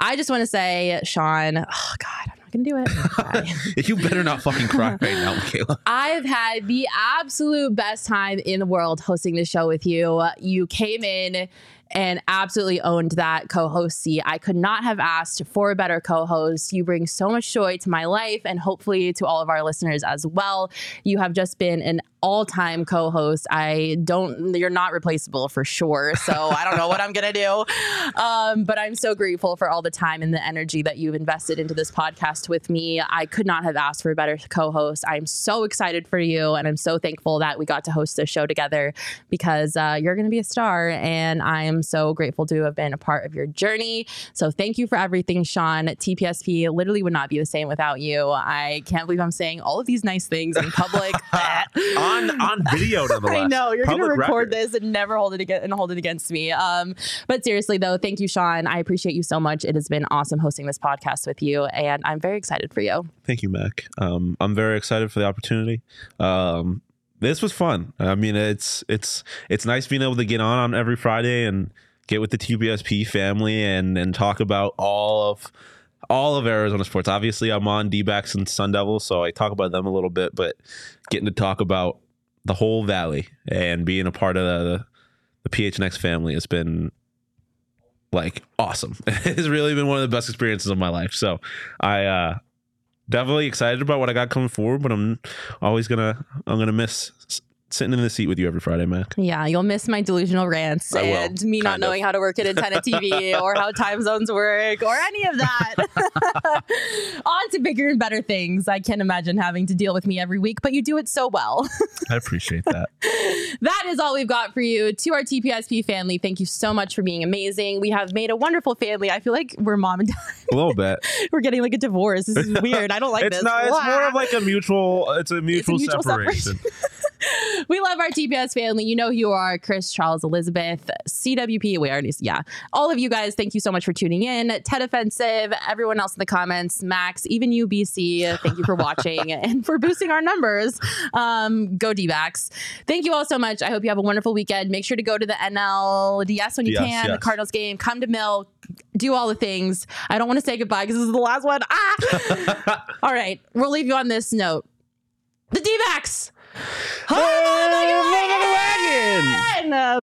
I just want to say, Sean, oh God, I'm not gonna do it. I'm gonna cry. (laughs) (laughs) you better not fucking cry right now, Michaela. I've had the absolute best time in the world hosting this show with you. You came in and absolutely owned that co-host seat. I could not have asked for a better co-host. You bring so much joy to my life and hopefully to all of our listeners as well. You have just been an all-time co-host. I don't you're not replaceable for sure. So I don't know what I'm going to do. (laughs) Um, but I'm so grateful for all the time and the energy that you've invested into this podcast with me. I could not have asked for a better co-host. I'm so excited for you and I'm so thankful that we got to host this show together because uh, you're going to be a star and I am so grateful to have been a part of your journey. So thank you for everything, Sean. TPSP literally would not be the same without you. I can't believe I'm saying all of these nice things in public. (laughs) (laughs) on on video, nonetheless. (laughs) I know you're going to record record. this and never hold it again and hold it against me. Um, but seriously though, thank you, Sean. I appreciate you so much. It has been awesome hosting this podcast with you, and I'm very excited for you. Thank you, Mac. Um, I'm very excited for the opportunity. Um, this was fun. I mean, it's it's it's nice being able to get on on every Friday and get with the TPSP family and and talk about all of all of Arizona sports. Obviously, I'm on D-backs and Sun Devils, so I talk about them a little bit, but getting to talk about the whole valley and being a part of the, the PHNX family has been like awesome. (laughs) it's really been one of the best experiences of my life. So I uh definitely excited about what I got coming forward, but I'm always gonna I'm gonna miss sitting in the seat with you every Friday, Mac. Yeah, you'll miss my delusional rants I will, and me not of. knowing how to work an antenna TV (laughs) or how time zones work or any of that. (laughs) On to bigger and better things. I can't imagine having to deal with me every week, but you do it so well. I appreciate that. (laughs) that is all we've got for you. To our TPSP family, thank you so much for being amazing. We have made a wonderful family. I feel like we're mom and dad. a little bit. we're getting like a divorce. This is weird. I don't like it's this. not. It's more of like a mutual. It's a mutual, mutual separation. We love our TPS family. You know who you are, Chris, Charles, Elizabeth, CWP. We already, yeah. All of you guys, thank you so much for tuning in. Ted Offensive, everyone else in the comments, Max, even you, BC, thank you for watching (laughs) and for boosting our numbers. Um, go D backs. Thank you all so much. I hope you have a wonderful weekend. Make sure to go to the NLDS when you Yes, can, the. Cardinals game, come to Mill, do all the things. I don't want to say goodbye because this is the last one. Ah! (laughs) all right. We'll leave you on this note. The D backs. Motherfucking wagon! Uh,